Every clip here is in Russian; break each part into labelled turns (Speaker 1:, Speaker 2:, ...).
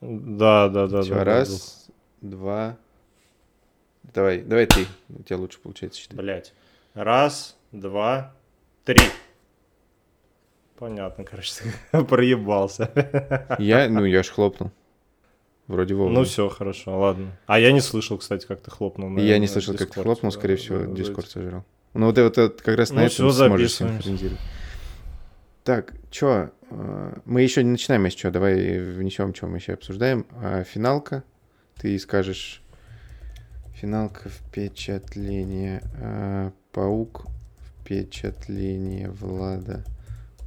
Speaker 1: Да, да, да.
Speaker 2: Всё,
Speaker 1: да, да,
Speaker 2: раз, два. Давай, давай ты. У тебя лучше получается считать.
Speaker 1: Блять. Раз, два, три. Понятно, короче, проебался.
Speaker 2: Я, ну, я ж хлопнул. Вроде вовремя.
Speaker 1: Ну все, хорошо, ладно. А я не слышал, кстати, как ты хлопнул. на-
Speaker 2: И я не
Speaker 1: на
Speaker 2: слышал, как ты хлопнул, скорее всего,
Speaker 1: Да, да,
Speaker 2: Дискорд сожрал. Ну, вот это вот как раз на
Speaker 1: Ну,
Speaker 2: этом
Speaker 1: всё,
Speaker 2: сможешь синхронизировать. Так, чё? э, Мы еще не начинаем, если что. Давай внесем, что мы еще обсуждаем. А, финалка. Ты скажешь... Финалка впечатление. а, Паук впечатление Влада.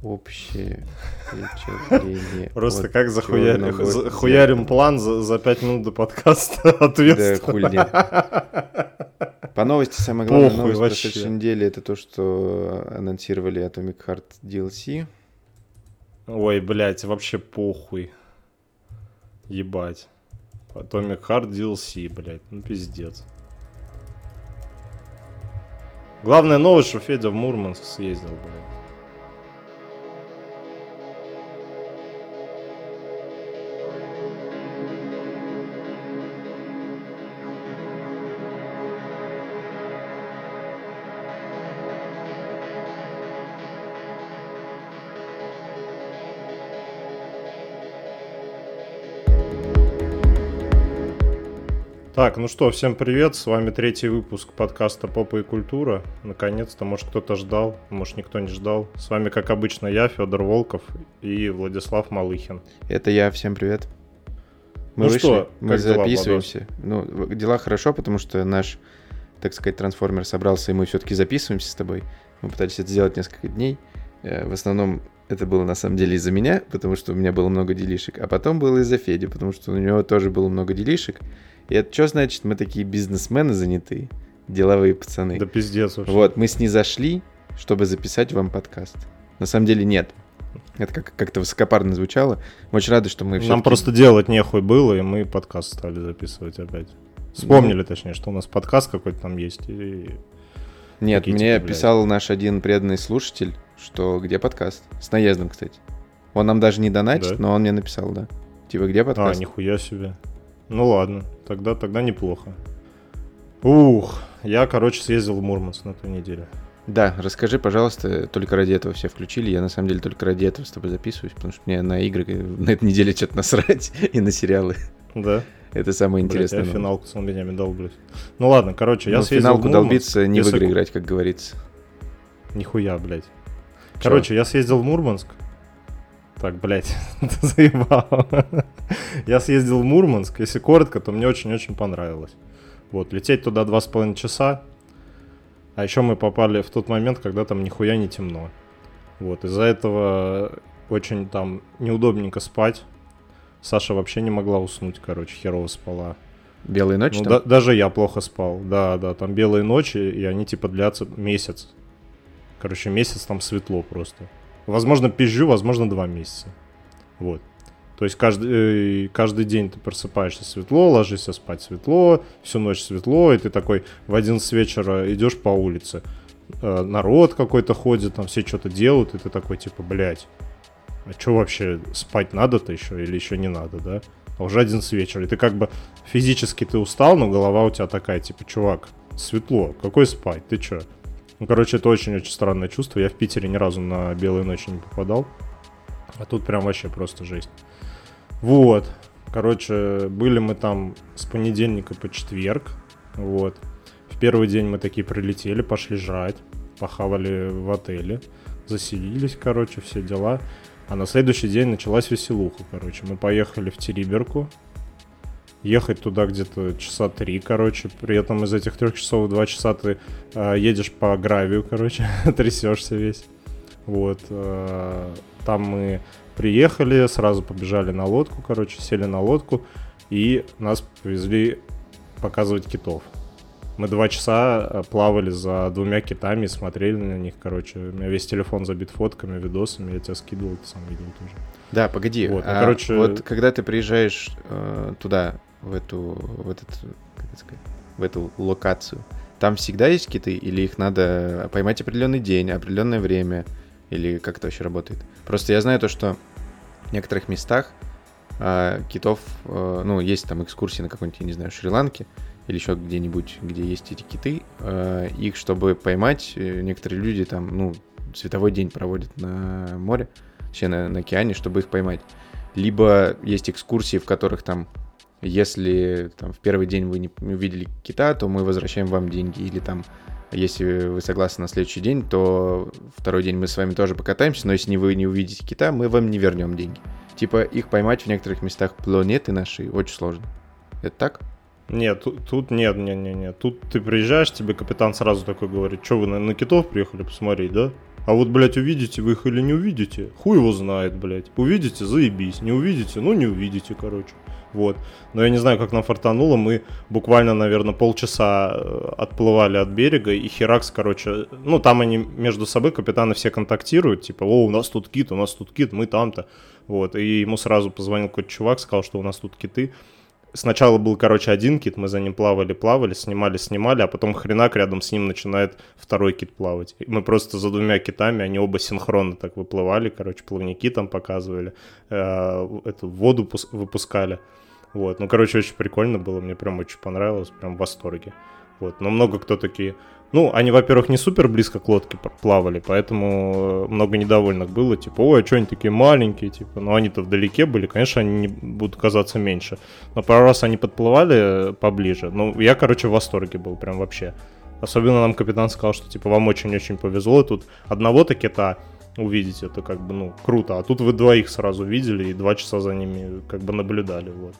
Speaker 2: Общее впечатление.
Speaker 1: Просто как захуя-
Speaker 2: «Чёрного
Speaker 1: захуярим
Speaker 2: зеркала».
Speaker 1: план за, за 5 минут до подкаста ответственно.
Speaker 2: По новости, самая главная
Speaker 1: Похуй
Speaker 2: новость
Speaker 1: вообще.
Speaker 2: прошедшей недели это то, что анонсировали Atomic Heart DLC.
Speaker 1: Ой, блядь, вообще похуй. Ебать. Atomic Heart DLC, блядь, ну пиздец. Главная новость, что Федя в Мурманск съездил, блядь. Так, ну что, всем привет, с вами третий выпуск подкаста «Попа и культура». Наконец-то, может кто-то ждал, может никто не ждал. С вами, как обычно, я, Федор Волков и Владислав Малыхин.
Speaker 2: Это я, всем привет. Мы
Speaker 1: Ну
Speaker 2: вышли,
Speaker 1: что,
Speaker 2: мы
Speaker 1: как дела,
Speaker 2: записываемся. Ну, дела хорошо, потому что наш, так сказать, трансформер собрался, и мы все-таки записываемся с тобой. Мы пытались это сделать несколько дней. Э, В основном это было на самом деле из-за меня, потому что у меня было много делишек, а потом было из-за Феди, потому что у него тоже было много делишек. И это что значит? Мы такие бизнесмены занятые, деловые пацаны.
Speaker 1: Да пиздец вообще.
Speaker 2: Вот, мы снизошли, чтобы записать вам подкаст. На самом деле нет. Это как- как-то высокопарно звучало. Мы очень рады, что мы
Speaker 1: Нам просто делать нехуй было, и мы подкаст стали записывать опять. Вспомнили, точнее, что у нас подкаст какой-то там есть. И...
Speaker 2: Нет, мне
Speaker 1: типа,
Speaker 2: писал наш один преданный слушатель, что где подкаст? С наездом, кстати. Он нам даже не донатит,
Speaker 1: Да?
Speaker 2: но он мне написал, да. Типа, где
Speaker 1: А,
Speaker 2: подкаст?
Speaker 1: нихуя себе. Ну ладно, тогда, тогда неплохо. Ух, я, короче, съездил в Мурманск на той неделе.
Speaker 2: Да, расскажи, пожалуйста, только ради этого все включили. Я на самом деле только ради этого с тобой записываюсь, потому что мне на игры на этой неделе что-то насрать и на сериалы.
Speaker 1: Да?
Speaker 2: Это самое
Speaker 1: Блядь,
Speaker 2: интересное.
Speaker 1: я
Speaker 2: новость.
Speaker 1: финалку с ламбенями долблюсь. Ну ладно, короче, я
Speaker 2: Ну,
Speaker 1: съездил
Speaker 2: финалку
Speaker 1: в Мурманск.
Speaker 2: долбиться, не в
Speaker 1: Если
Speaker 2: игры
Speaker 1: ку-
Speaker 2: играть, как говорится.
Speaker 1: Нихуя, блядь. Короче, я съездил в Мурманск. Так, блядь, ты заебал. Я съездил в Мурманск, если коротко, то мне очень-очень понравилось. Вот, лететь туда два с половиной часа. А еще мы попали в тот момент, когда там нихуя не темно. Вот, из-за этого очень там неудобненько спать. Саша вообще не могла уснуть, короче, херово спала.
Speaker 2: Белые ночи
Speaker 1: Ну, да- даже я плохо спал. Да, да, там белые ночи, и они типа длятся месяц. Короче, месяц там светло просто. Возможно, пизжу, возможно, два месяца. Вот. То есть каждый, э, каждый день ты просыпаешься светло, ложишься спать светло, всю ночь светло, и ты такой в 11 вечера идешь по улице. Э, Народ какой-то ходит, там все что-то делают, и ты такой типа, блядь, а что вообще спать надо-то еще или еще не надо, да? А уже 11 вечера, и ты как бы физически ты устал, но голова у тебя такая, типа, чувак, светло, какой спать, ты чё? Ну, короче, это очень-очень странное чувство. Я в Питере ни разу на белые ночи не попадал. А тут прям вообще просто жесть. Вот. Короче, были мы там с понедельника по четверг. Вот. В первый день мы такие прилетели, пошли жрать, похавали в отеле, заселились, короче, все дела. А на следующий день началась веселуха, короче. Мы поехали в Териберку. Ехать туда где-то часа три, короче. При этом из этих трех часов два часа ты э, едешь по гравию, короче, трясешься весь. Вот. э, там мы приехали, сразу побежали на лодку, короче, сели на лодку, и нас повезли показывать китов. Мы два часа э, плавали за двумя китами, смотрели на них, короче. У меня весь телефон забит фотками, видосами, я тебя скидывал, ты сам видел тоже.
Speaker 2: Да, погоди.
Speaker 1: Вот, ну,
Speaker 2: а
Speaker 1: короче-
Speaker 2: вот когда ты приезжаешь э, туда, в эту, в этот, как это сказать, в эту локацию, там всегда есть киты, или их надо поймать определенный день, определенное время, или как это вообще работает? Просто я знаю то, что в некоторых местах а китов, э, ну, есть там экскурсии на какой-нибудь, я не знаю, Шри-Ланке или еще где-нибудь, где есть эти киты, э, их, чтобы поймать, э, некоторые люди там, ну, световой день проводят на море, вообще на, на океане, чтобы их поймать. Либо есть экскурсии, в которых там если там, в первый день вы не увидели кита, то мы возвращаем вам деньги. Или там, если вы согласны на следующий день, то второй день мы с вами тоже покатаемся, но если вы не увидите кита, мы вам не вернем деньги. Типа их поймать в некоторых местах планеты нашей очень сложно. Это так?
Speaker 1: Нет, тут, тут нет, нет, нет, нет. Тут ты приезжаешь, тебе капитан сразу такой говорит, что вы на, на китов приехали посмотреть, да? А вот, блядь, увидите вы их или не увидите, хуй его знает, блядь. Увидите, заебись. Не увидите, ну не увидите, короче. Вот. Но я не знаю, как нам фартануло. Мы буквально, наверное, полчаса э, отплывали от берега, и Херакс, короче, ну, там они между собой, капитаны все контактируют, типа, о, у нас тут кит, у нас тут кит, мы там-то. Вот. И ему сразу позвонил какой-то чувак, сказал, что у нас тут киты. Сначала был, короче, один кит, мы за ним плавали, плавали, снимали, снимали, а потом хренак рядом с ним начинает второй кит плавать. И мы просто за двумя китами, они оба синхронно так выплывали, короче, плавники там показывали, э, эту воду выпускали. Вот, ну, короче, очень прикольно было, мне прям очень понравилось, прям в восторге. Вот, но много кто такие... Ну, они, во-первых, не супер близко к лодке плавали, поэтому э, много недовольных было, типа, ой, а что они такие маленькие, типа, ну, они-то вдалеке были, конечно, они не будут казаться меньше. Но пару раз они подплывали э, поближе, ну, я, короче, в восторге был, прям вообще. Особенно нам капитан сказал, что, типа, вам очень-очень повезло, тут одного-то кита увидеть, это как бы, ну, круто, а тут вы двоих сразу видели и два часа за ними как бы наблюдали, вот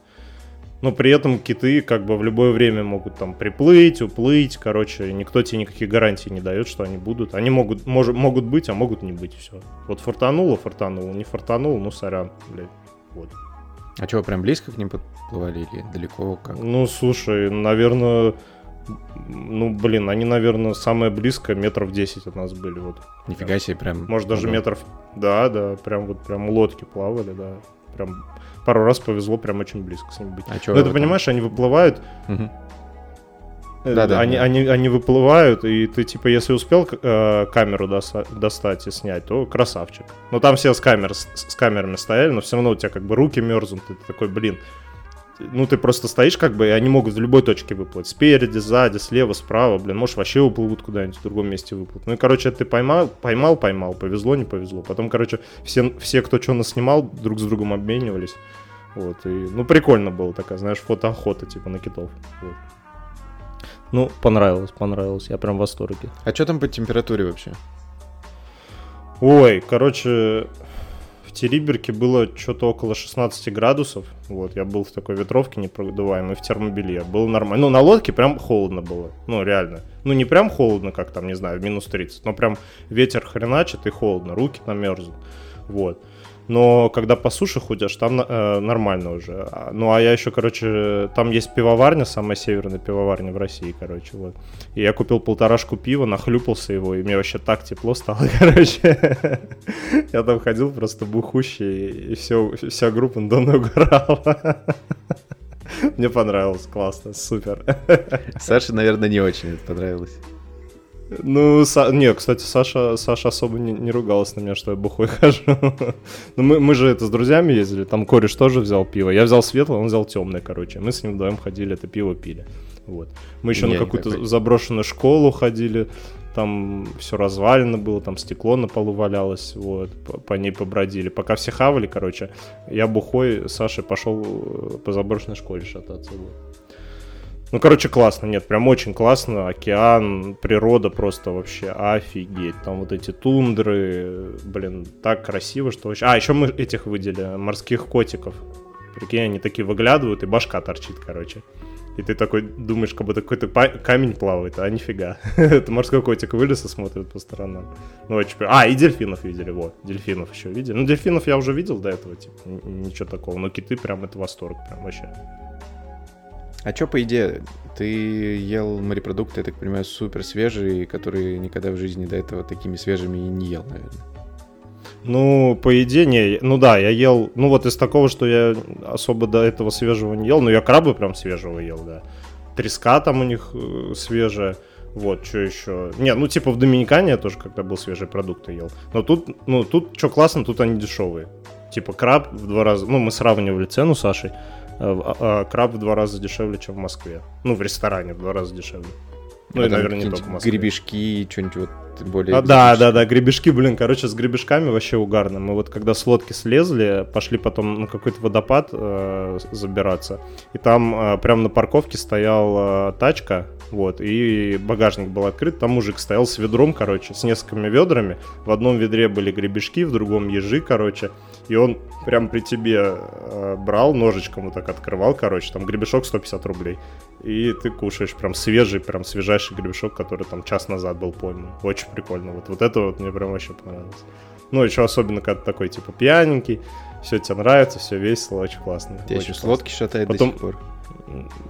Speaker 1: но при этом киты как бы в любое время могут там приплыть, уплыть, короче, никто тебе никаких гарантий не дает, что они будут. Они могут, мож, могут быть, а могут не быть, все. Вот фартануло, фартануло, не фартануло, ну сорян, блядь, вот.
Speaker 2: А что, прям близко к ним подплывали или далеко? Как?
Speaker 1: Ну, слушай, наверное, ну, блин, они, наверное, самое близкое метров 10 от нас были, вот.
Speaker 2: Нифига себе, прям.
Speaker 1: Может, даже метров, да, да, прям вот, прям лодки плавали, да, прям пару раз повезло прям очень близко с ним быть. А Но ты там? понимаешь, они выплывают, угу. Да, да, они, да. Они, они выплывают, и ты, типа, если успел э, камеру доса- достать и снять, то красавчик. Но там все с, камер, с, с камерами стояли, но все равно у тебя как бы руки мерзнут, и ты такой, блин, ну, ты просто стоишь как бы, и они могут в любой точке выплыть. Спереди, сзади, слева, справа, блин, может вообще уплывут куда-нибудь в другом месте выплыть. Ну и, короче, ты поймал, поймал, поймал, повезло, не повезло. Потом, короче, все, все кто что наснимал, друг с другом обменивались. Вот, и, ну, прикольно было такая, знаешь, фотоохота, типа, на китов. Вот. Ну, понравилось, понравилось, я прям в восторге.
Speaker 2: А что там по температуре вообще?
Speaker 1: Ой, короче, в Териберке было что-то около 16 градусов. Вот, я был в такой ветровке непродуваемой, в термобелье. Было нормально. Ну, на лодке прям холодно было. Ну, реально. Ну, не прям холодно, как там, не знаю, в минус 30, но прям ветер хреначит и холодно, руки намерзнут. Вот. Но когда по суше ходишь, там э, нормально уже. А, ну, а я еще, короче, там есть пивоварня, самая северная пивоварня в России, короче, вот. И я купил полторашку пива, нахлюпался его, и мне вообще так тепло стало, короче. Я там ходил просто бухущий, и все, вся группа надо мной угорала. Мне понравилось, классно, супер.
Speaker 2: Саше, наверное, не очень это понравилось.
Speaker 1: Ну, Са... не, кстати, Саша, Саша особо не, не ругалась на меня, что я бухой хожу. ну, мы, мы же это с друзьями ездили, там кореш тоже взял пиво. Я взял светлое, он взял темное, короче. Мы с ним вдвоем ходили, это пиво пили. Вот. Мы еще не, на какую-то заброшенную школу ходили, там все развалено было, там стекло на полу валялось, вот, по, по ней побродили. Пока все хавали, короче, я бухой, Саша пошел э, по заброшенной школе шататься. Вот. Ну, короче, классно, нет, прям очень классно. Океан, природа просто вообще офигеть. Там вот эти тундры, блин, так красиво, что вообще... А, еще мы этих выделили, морских котиков. Прикинь, они такие выглядывают, и башка торчит, короче. И ты такой думаешь, как будто какой-то камень плавает, а нифига. Это морской котик вылез и смотрит по сторонам. Ну, очень... А, и дельфинов видели, вот. Дельфинов еще видели. Ну, дельфинов я уже видел до этого, типа, ничего такого. Но киты прям это восторг, прям вообще.
Speaker 2: А что по идее? Ты ел морепродукты, я так понимаю, супер свежие, которые никогда в жизни до этого такими свежими и не ел, наверное.
Speaker 1: Ну, по идее, не. Ну да, я ел. Ну вот из такого, что я особо до этого свежего не ел. Но я крабы прям свежего ел, да. Треска там у них э, свежая. Вот, что еще? Не, ну типа в Доминикане я тоже когда был свежие продукты ел. Но тут, ну тут что классно, тут они дешевые. Типа краб в два раза, ну, мы сравнивали цену с Сашей, краб в два раза дешевле, чем в Москве. Ну, в ресторане в два раза дешевле.
Speaker 2: Ну, а и, наверное, не только в Москве. Гребешки, что-нибудь вот более...
Speaker 1: А, да, да, да, гребешки, блин, короче, с гребешками вообще угарно. Мы вот когда с лодки слезли, пошли потом на какой-то водопад э, забираться, и там э, прямо на парковке стояла э, тачка, вот, и багажник был открыт, там мужик стоял с ведром, короче, с несколькими ведрами, в одном ведре были гребешки, в другом ежи, короче, и он прям при тебе э, брал, ножичком вот так открывал, короче, там гребешок 150 рублей, и ты кушаешь прям свежий, прям свежайший гребешок, который там час назад был пойман. Очень прикольно. Вот, вот это вот мне прям вообще понравилось. Ну, еще особенно, когда ты такой, типа, пьяненький, все тебе нравится, все весело, очень классно.
Speaker 2: Тебя
Speaker 1: еще
Speaker 2: с лодки шатает Потом... до сих пор.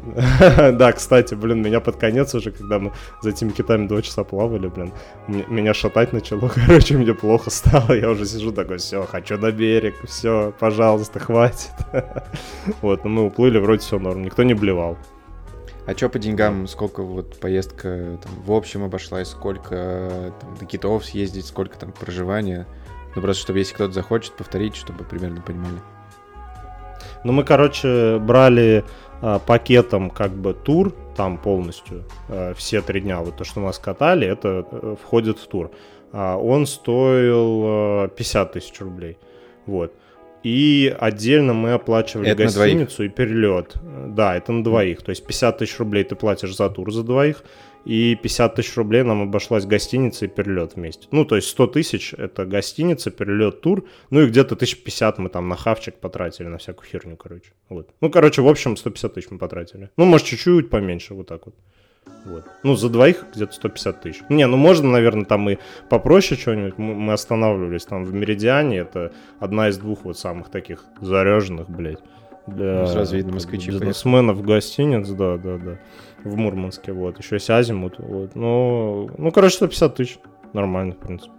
Speaker 1: да, кстати, блин, меня под конец уже, когда мы за этими китами два часа плавали, блин, меня шатать начало, короче, мне плохо стало, я уже сижу такой, все, хочу на берег, все, пожалуйста, хватит. вот, но мы уплыли, вроде все норм, никто не блевал.
Speaker 2: А что по деньгам, сколько вот поездка там, в общем обошлась, сколько там, до китов съездить, сколько там проживания? Ну, просто чтобы если кто-то захочет повторить, чтобы примерно понимали.
Speaker 1: Ну, мы, короче, брали пакетом как бы тур, там полностью, а, все три дня, вот то, что нас катали, это а, входит в тур. А, он стоил а, 50 тысяч рублей. Вот. И отдельно мы оплачивали это гостиницу и перелет. Да, это на двоих. То есть 50 тысяч рублей ты платишь за тур за двоих, и 50 тысяч рублей нам обошлась гостиница и перелет вместе. Ну, то есть 100 тысяч это гостиница, перелет, тур, ну и где-то 1050 мы там на хавчик потратили, на всякую херню, короче. Вот. Ну, короче, в общем, 150 тысяч мы потратили. Ну, может, чуть-чуть поменьше, вот так вот. Вот. Ну, за двоих где-то 150 тысяч. Не, ну можно, наверное, там и попроще что-нибудь. Мы останавливались там в Меридиане. Это одна из двух вот самых таких заряженных, блядь.
Speaker 2: Для ну, сразу видно москвичи.
Speaker 1: Бизнесменов гостиниц, да, да, да. В Мурманске, вот. Еще есть Азимут, вот. Ну, ну, короче, 150 тысяч. Нормально, в принципе.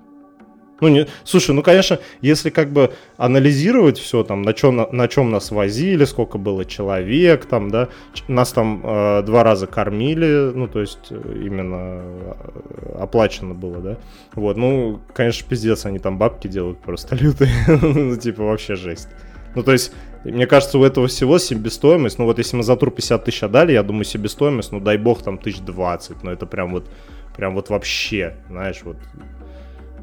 Speaker 1: Ну, не, слушай, ну, конечно, если как бы анализировать все, там, на чем, на, на чем нас возили, сколько было человек, там, да, нас там э, два раза кормили, ну, то есть э, именно э, оплачено было, да, вот, ну, конечно, пиздец, они там бабки делают просто лютые, ну, типа, вообще жесть. Ну, то есть, мне кажется, у этого всего себестоимость, ну, вот если мы за тур 50 тысяч отдали, я думаю, себестоимость, ну, дай бог, там, тысяч двадцать, ну, это прям вот, прям вот вообще, знаешь, вот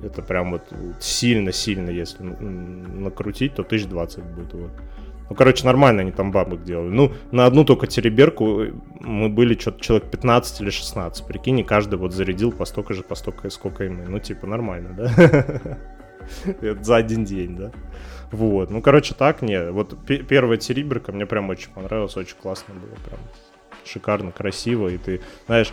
Speaker 1: это прям вот сильно-сильно, если накрутить, то 1020 будет. Вот. Ну, короче, нормально они там бабок делали. Ну, на одну только тереберку мы были что-то человек 15 или 16. Прикинь, и каждый вот зарядил по столько же, по столько, сколько и мы. Ну, типа, нормально, да? Это за один день, да? Вот. Ну, короче, так, не. Вот первая териберка мне прям очень понравилась, очень классно было прям шикарно, красиво, и ты, знаешь,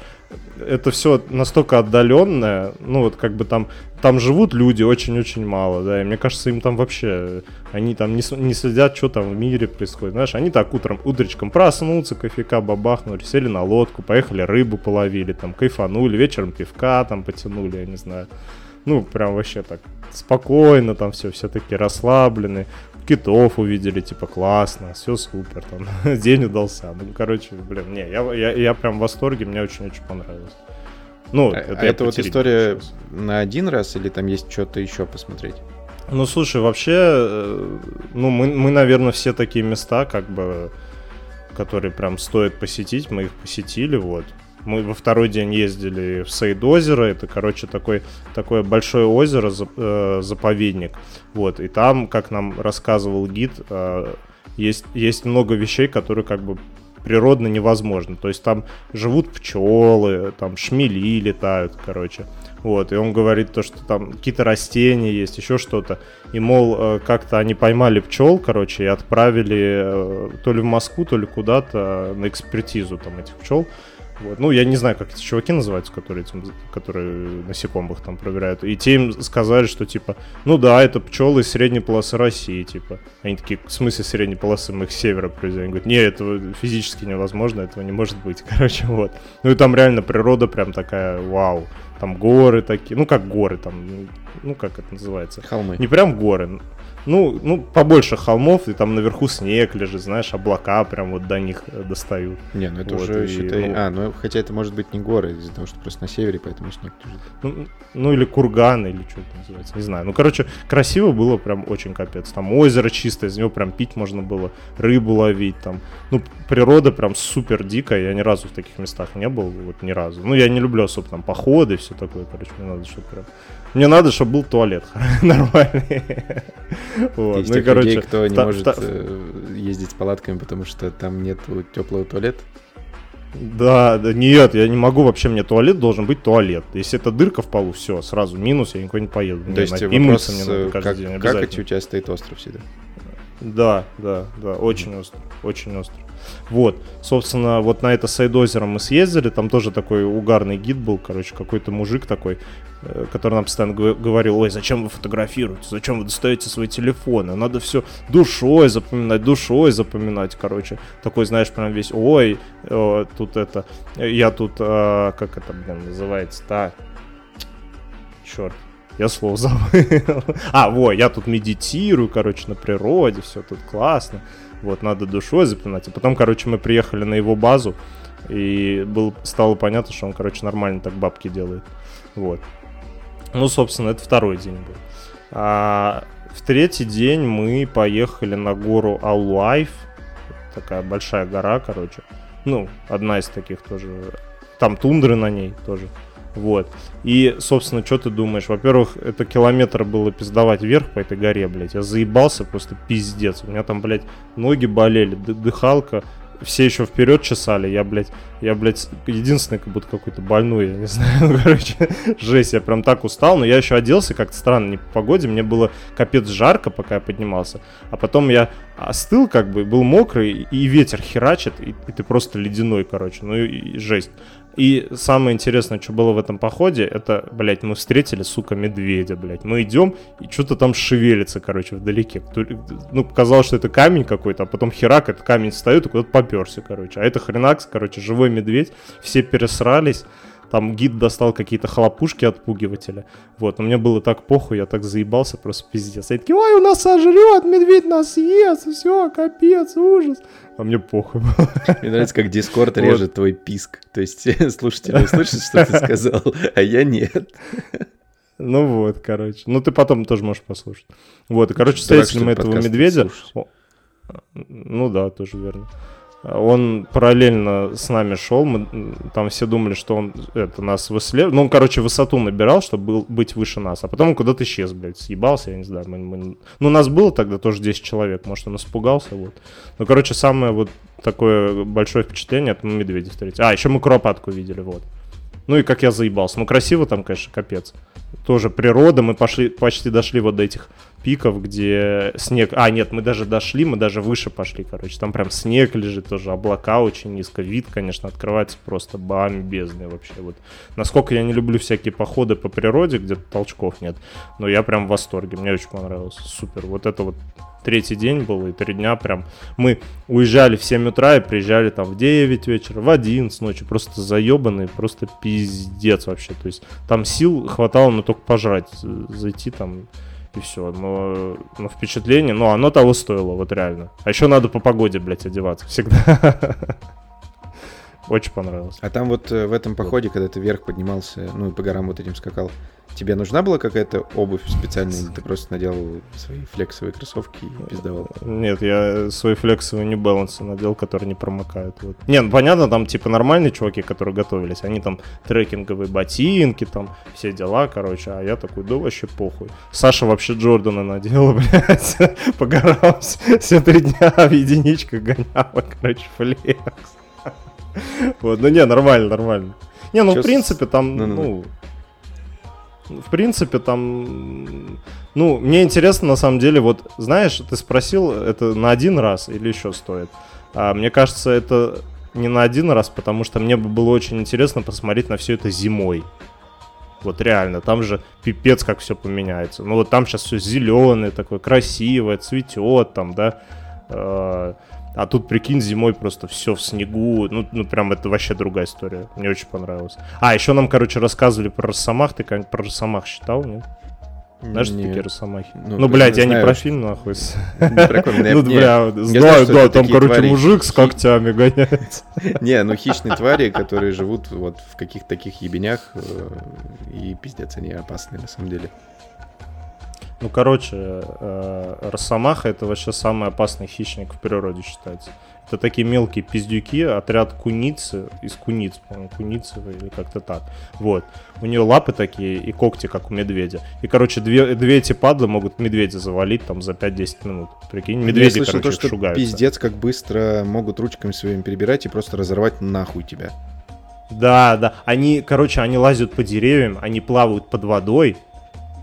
Speaker 1: это все настолько отдаленное, ну вот как бы там, там живут люди очень-очень мало, да, и мне кажется, им там вообще, они там не, не следят, что там в мире происходит, знаешь, они так утром, утречком проснутся, кофейка бабахнули, сели на лодку, поехали рыбу половили, там, кайфанули, вечером пивка там потянули, я не знаю, ну, прям вообще так спокойно там все, все таки расслаблены китов увидели, типа, классно, все супер, там, день удался. Ну, короче, блин, не, я, я, я прям в восторге, мне очень-очень понравилось.
Speaker 2: Ну, а, это, а это вот история сейчас. на один раз или там есть что-то еще посмотреть?
Speaker 1: Ну, слушай, вообще, э, ну, мы, мы, наверное, все такие места, как бы, которые прям стоит посетить, мы их посетили, вот. Мы во второй день ездили в Сейд-озеро. Это, короче, такой, такое большое озеро, э, заповедник. Вот, и там, как нам рассказывал гид, э, есть, есть много вещей, которые как бы природно невозможно. То есть там живут пчелы, там шмели летают, короче. Вот, и он говорит то, что там какие-то растения есть, еще что-то. И, мол, э, как-то они поймали пчел, короче, и отправили то ли в Москву, то ли куда-то на экспертизу там этих пчел. Вот. Ну, я не знаю, как эти чуваки называются, которые, этим, которые насекомых там проверяют. И те им сказали, что типа, ну да, это пчелы из средней полосы России, типа. Они такие, в смысле средней полосы мы их с севера привезли? Они говорят, нет, это физически невозможно, этого не может быть. Короче, вот. Ну и там реально природа прям такая, вау. Там горы такие, ну как горы, там, ну как это называется?
Speaker 2: Холмы.
Speaker 1: Не прям горы, ну, ну, побольше холмов, и там наверху снег лежит, знаешь, облака прям вот до них э, достают.
Speaker 2: Не, ну это вот, уже, и, считай... Ну, а, ну, хотя это может быть не горы, из-за того, что просто на севере, поэтому снег лежит.
Speaker 1: Ну, ну или курган, или что это называется, не знаю. Ну, короче, красиво было прям очень капец. Там озеро чистое, из него прям пить можно было, рыбу ловить там. Ну, природа прям супер дикая, я ни разу в таких местах не был, вот ни разу. Ну, я не люблю особо там походы, все такое, короче, мне надо, чтобы прям мне надо, чтобы был туалет нормальный.
Speaker 2: вот. Есть ну, короче, людей, кто не та, может та... Э, ездить с палатками, потому что там нет теплого туалета?
Speaker 1: Да, да, нет, я не могу вообще, мне туалет должен быть туалет. Если это дырка в полу, все, сразу минус, я никуда не поеду.
Speaker 2: То есть вопрос, мне надо каждый как, день, как у тебя стоит остров всегда?
Speaker 1: Да, да, да, очень mm. остро, очень остро. Вот, собственно, вот на это сайд-озеро мы съездили, там тоже такой угарный гид был, короче, какой-то мужик такой, э, который нам постоянно говорил, ой, зачем вы фотографируете, зачем вы достаете свои телефоны, надо все душой запоминать, душой запоминать, короче. Такой, знаешь, прям весь, ой, э, тут это, я тут, э, как это, блин, называется-то, черт, я слово забыл. а, во, я тут медитирую, короче, на природе, все тут классно. Вот, надо душой запоминать. А потом, короче, мы приехали на его базу, и был, стало понятно, что он, короче, нормально так бабки делает. Вот. Ну, собственно, это второй день был. А в третий день мы поехали на гору Алуайф. Такая большая гора, короче. Ну, одна из таких тоже. Там тундры на ней тоже. Вот. И, собственно, что ты думаешь? Во-первых, это километр было пиздовать вверх по этой горе, блядь. Я заебался просто пиздец. У меня там, блядь, ноги болели, дыхалка. Все еще вперед чесали. Я, блядь, я, блядь, единственный как будто какой-то больной, я не знаю. Ну, короче, жесть, я прям так устал. Но я еще оделся как-то странно, не по погоде. Мне было капец жарко, пока я поднимался. А потом я остыл, как бы, был мокрый, и ветер херачит, и, и ты просто ледяной, короче. Ну и, и жесть. И самое интересное, что было в этом походе, это, блядь, мы встретили, сука, медведя, блядь. Мы идем, и что-то там шевелится, короче, вдалеке. Ну, казалось, что это камень какой-то, а потом херак, этот камень встает и куда-то поперся, короче. А это хренакс, короче, живой медведь. Все пересрались. Там гид достал какие-то хлопушки отпугивателя. Вот, но мне было так похуй, я так заебался, просто пиздец. Я такие, ой, у нас сожрет, медведь нас съест, все, капец, ужас. А мне похуй было.
Speaker 2: Мне нравится, как Дискорд режет твой писк. То есть слушатели услышат, что ты сказал, а я нет.
Speaker 1: Ну вот, короче. Ну ты потом тоже можешь послушать. Вот, и, короче, встретили мы этого медведя. Ну да, тоже верно. Он параллельно с нами шел, мы там все думали, что он это нас выслеживает. Ну, он, короче, высоту набирал, чтобы был, быть выше нас. А потом он куда-то исчез, блядь, съебался, я не знаю. Мы, мы... Ну, нас было тогда тоже 10 человек, может, он испугался, вот. Ну, короче, самое вот такое большое впечатление, это мы медведя встретили. А, еще мы куропатку видели, вот. Ну и как я заебался. Ну, красиво там, конечно, капец. Тоже природа, мы пошли, почти дошли вот до этих пиков, где снег... А, нет, мы даже дошли, мы даже выше пошли, короче. Там прям снег лежит тоже, облака очень низко. Вид, конечно, открывается просто бомбезный вообще. Вот. Насколько я не люблю всякие походы по природе, где толчков нет, но я прям в восторге, мне очень понравилось. Супер. Вот это вот третий день был, и три дня прям... Мы уезжали в 7 утра и приезжали там в 9 вечера, в 11 ночи, просто заебанные, просто пиздец вообще. То есть там сил хватало, но только пожрать, зайти там и все. Но, но впечатление, ну, оно того стоило, вот реально. А еще надо по погоде, блядь, одеваться всегда. Очень понравилось.
Speaker 2: А там вот э, в этом походе, когда ты вверх поднимался, ну, и по горам вот этим скакал, Тебе нужна была какая-то обувь специальная, или ты просто надел свои флексовые кроссовки и пиздовал?
Speaker 1: Нет, я свои флексовые не балансы надел, которые не промокают. Вот. Не, ну понятно, там типа нормальные чуваки, которые готовились, они там трекинговые ботинки, там все дела, короче, а я такой, да вообще похуй. Саша вообще Джордана надела, блядь, по горам все три дня в единичках гоняла, короче, флекс. Вот, ну не, нормально, нормально. Не, ну в принципе там, ну, в принципе, там... Ну, мне интересно, на самом деле, вот, знаешь, ты спросил, это на один раз или еще стоит? А, мне кажется, это не на один раз, потому что мне бы было очень интересно посмотреть на все это зимой. Вот реально, там же пипец, как все поменяется. Ну вот там сейчас все зеленое, такое красивое, цветет там, да. А, тут, прикинь, зимой просто все в снегу. Ну, ну, прям это вообще другая история. Мне очень понравилось. А, еще нам, короче, рассказывали про Росомах. Ты как про Росомах читал, нет? Знаешь,
Speaker 2: Нет.
Speaker 1: такие росомахи?
Speaker 2: Ну,
Speaker 1: Ну, блядь, я
Speaker 2: не
Speaker 1: не
Speaker 2: знаю,
Speaker 1: про
Speaker 2: что-
Speaker 1: фильм, нахуй. Ну,
Speaker 2: не-
Speaker 1: бля,
Speaker 2: знаю,
Speaker 1: знаю,
Speaker 2: что
Speaker 1: да, там, короче, мужик с когтями гоняется.
Speaker 2: Не, ну хищные твари, которые живут вот в каких-то таких ебенях, э, и пиздец, они опасные на самом деле.
Speaker 1: Ну, короче, э, росомаха это вообще самый опасный хищник в природе считается. Это такие мелкие пиздюки, отряд куницы, из куниц, по-моему, куницевой или как-то так. Вот. У нее лапы такие и когти, как у медведя. И, короче, две, две эти падлы могут медведя завалить там за 5-10 минут. Прикинь, медведи,
Speaker 2: Я слышал
Speaker 1: короче,
Speaker 2: то, что
Speaker 1: шугаются.
Speaker 2: пиздец как быстро могут ручками своими перебирать и просто разорвать нахуй тебя.
Speaker 1: Да, да. Они, короче, они лазят по деревьям, они плавают под водой,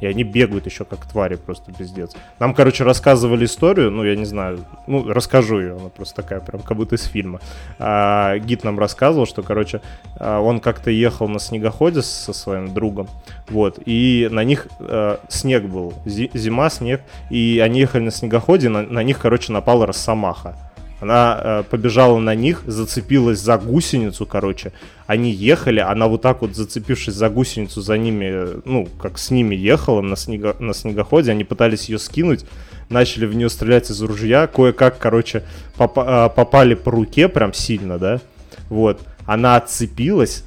Speaker 1: и они бегают еще как твари, просто пиздец. Нам, короче, рассказывали историю, ну, я не знаю, ну, расскажу ее, она просто такая, прям как будто из фильма. А, гид нам рассказывал, что, короче, а, он как-то ехал на снегоходе со своим другом, вот, и на них э, снег был, зи- зима, снег, и они ехали на снегоходе, на, на них, короче, напала росомаха. Она э, побежала на них, зацепилась за гусеницу, короче. Они ехали, она вот так вот, зацепившись за гусеницу, за ними, э, ну, как с ними ехала на, снего- на снегоходе, они пытались ее скинуть, начали в нее стрелять из ружья, кое-как, короче, попа- э, попали по руке прям сильно, да, вот. Она отцепилась,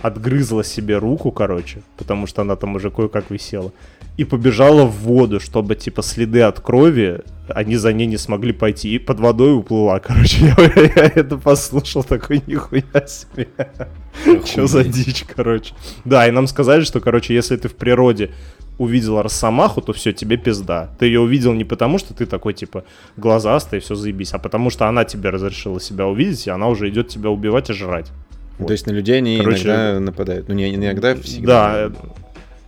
Speaker 1: отгрызла себе руку, короче, потому что она там уже кое-как висела, и побежала в воду, чтобы, типа, следы от крови, они за ней не смогли пойти, и под водой уплыла, короче, я, я это послушал, такой, нихуя себе. Что за дичь, короче. Да, и нам сказали, что, короче, если ты в природе увидел росомаху, то все, тебе пизда. Ты ее увидел не потому, что ты такой, типа, глазастый, все заебись, а потому что она тебе разрешила себя увидеть, и она уже идет тебя убивать и жрать.
Speaker 2: То есть на людей они
Speaker 1: Короче,
Speaker 2: иногда нападают. Ну, не иногда, всегда.
Speaker 1: Да,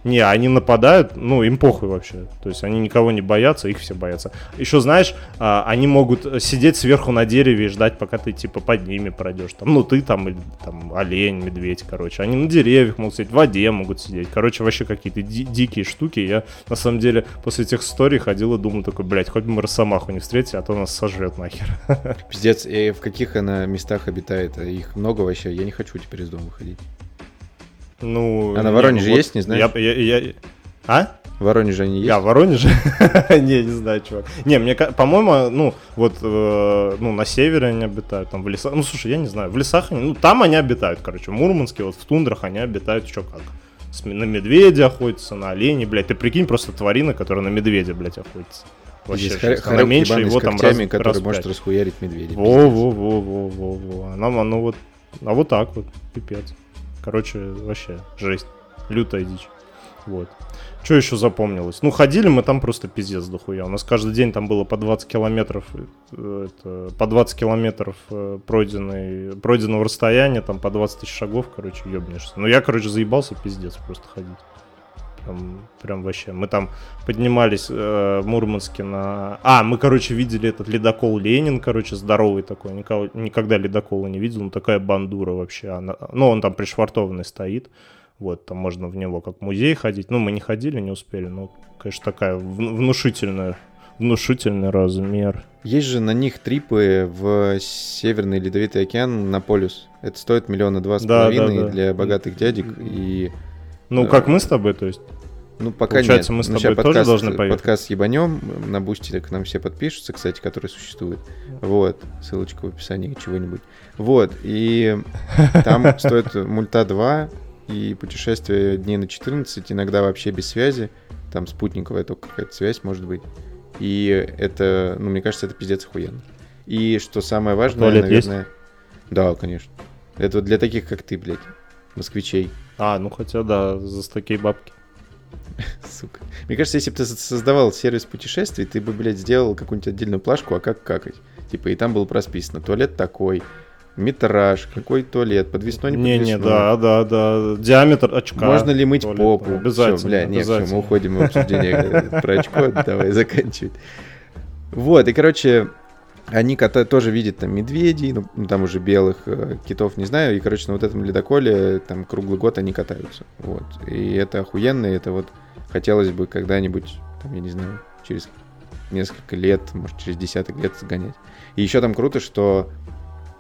Speaker 1: не, они нападают, ну, им похуй вообще. То есть они никого не боятся, их все боятся. Еще, знаешь, а, они могут сидеть сверху на дереве и ждать, пока ты, типа, под ними пройдешь. Там, ну, ты там, или там, олень, медведь, короче. Они на деревьях могут сидеть, в воде могут сидеть. Короче, вообще какие-то ди- дикие штуки. Я, на самом деле, после этих историй ходил и думал такой, блядь, хоть бы мы росомаху не встретили, а то нас сожрет нахер.
Speaker 2: Пиздец, и в каких она местах обитает? Их много вообще. Я не хочу теперь из дома выходить.
Speaker 1: Ну,
Speaker 2: А на
Speaker 1: не,
Speaker 2: Воронеже
Speaker 1: ну вот
Speaker 2: есть, не знаешь?
Speaker 1: Я, я- я- А?
Speaker 2: В Воронеже они есть?
Speaker 1: Я в Воронеже? Не, не знаю, чувак. Не, мне, по-моему, ну, вот, э, ну, на севере они обитают, там, в лесах. Ну, слушай, я не знаю, в лесах они, ну, там они обитают, короче, в Мурманске, вот в тундрах они обитают, что как. С на медведя охотятся, на оленей, блядь. Ты прикинь, просто тварина, которая на медведя, блядь, охотится. Вообще, жесть.
Speaker 2: хор-
Speaker 1: Она меньше его там раз,
Speaker 2: который
Speaker 1: раз
Speaker 2: может расхуярить медведя.
Speaker 1: Во,
Speaker 2: пиздец.
Speaker 1: во, во, во, во, во. Она, ну вот, а вот так вот, пипец. Короче, вообще, жесть. Лютая дичь. Вот. Что еще запомнилось? Ну, ходили мы там просто пиздец дохуя. У нас каждый день там было по 20 километров, э, это, по 20 километров э, пройденной, пройденного расстояния, там по 20 тысяч шагов, короче, ебнешься. Ну, я, короче, заебался пиздец просто ходить. Прям, прям вообще. Мы там поднимались э, в Мурманске на... А, мы, короче, видели этот ледокол Ленин, короче, здоровый такой. Никого, никогда ледокола не видел, ну такая бандура вообще. Она... Ну, он там пришвартованный стоит. Вот, там можно в него как в музей ходить. Ну, мы не ходили, не успели. Ну, конечно, такая вну- внушительная, внушительный размер.
Speaker 2: Есть же на них трипы в Северный Ледовитый океан на полюс. Это стоит миллиона два с
Speaker 1: Да, да,
Speaker 2: половиной
Speaker 1: да.
Speaker 2: для богатых дядек. И,
Speaker 1: Ну, как мы с тобой, то есть?
Speaker 2: ну, пока
Speaker 1: Получается,
Speaker 2: нет.
Speaker 1: мы с
Speaker 2: Ну,
Speaker 1: тобой
Speaker 2: ща
Speaker 1: тоже должны поехать?
Speaker 2: Подкаст ебанем. На бусте к нам все подпишутся, кстати, который существует. Вот. Ссылочка в описании чего-нибудь. Вот. И там стоит мульта 2 и путешествие дней на 14, иногда вообще без связи. Там спутниковая только какая-то связь может быть. И это, ну, мне кажется, это пиздец охуенно. И что самое важное,
Speaker 1: есть?
Speaker 2: наверное... Да, конечно. Это вот для таких, как ты, блядь, москвичей.
Speaker 1: А, ну хотя да, за такие бабки.
Speaker 2: Сука. Мне кажется, если бы ты со- создавал сервис путешествий, ты бы, блядь, сделал какую-нибудь отдельную плашку, а как какать. Типа, и там было расписано, туалет такой, метраж, какой туалет, подвесной, не
Speaker 1: Не-не,
Speaker 2: подвесной.
Speaker 1: да, да, да. Диаметр очка.
Speaker 2: Можно ли мыть
Speaker 1: туалетного.
Speaker 2: попу?
Speaker 1: Обязательно.
Speaker 2: Всё, бля, нет, всё, мы
Speaker 1: обязательно.
Speaker 2: уходим в обсуждение э, про очко, давай заканчивать. Вот, и, короче, они кота- тоже видят там медведей, ну, ну, там уже белых э, китов, не знаю, и, короче, на вот этом ледоколе там круглый год они катаются, вот. И это охуенно, и это вот хотелось бы когда-нибудь, там, я не знаю, через несколько лет, может, через десяток лет сгонять. И еще там круто, что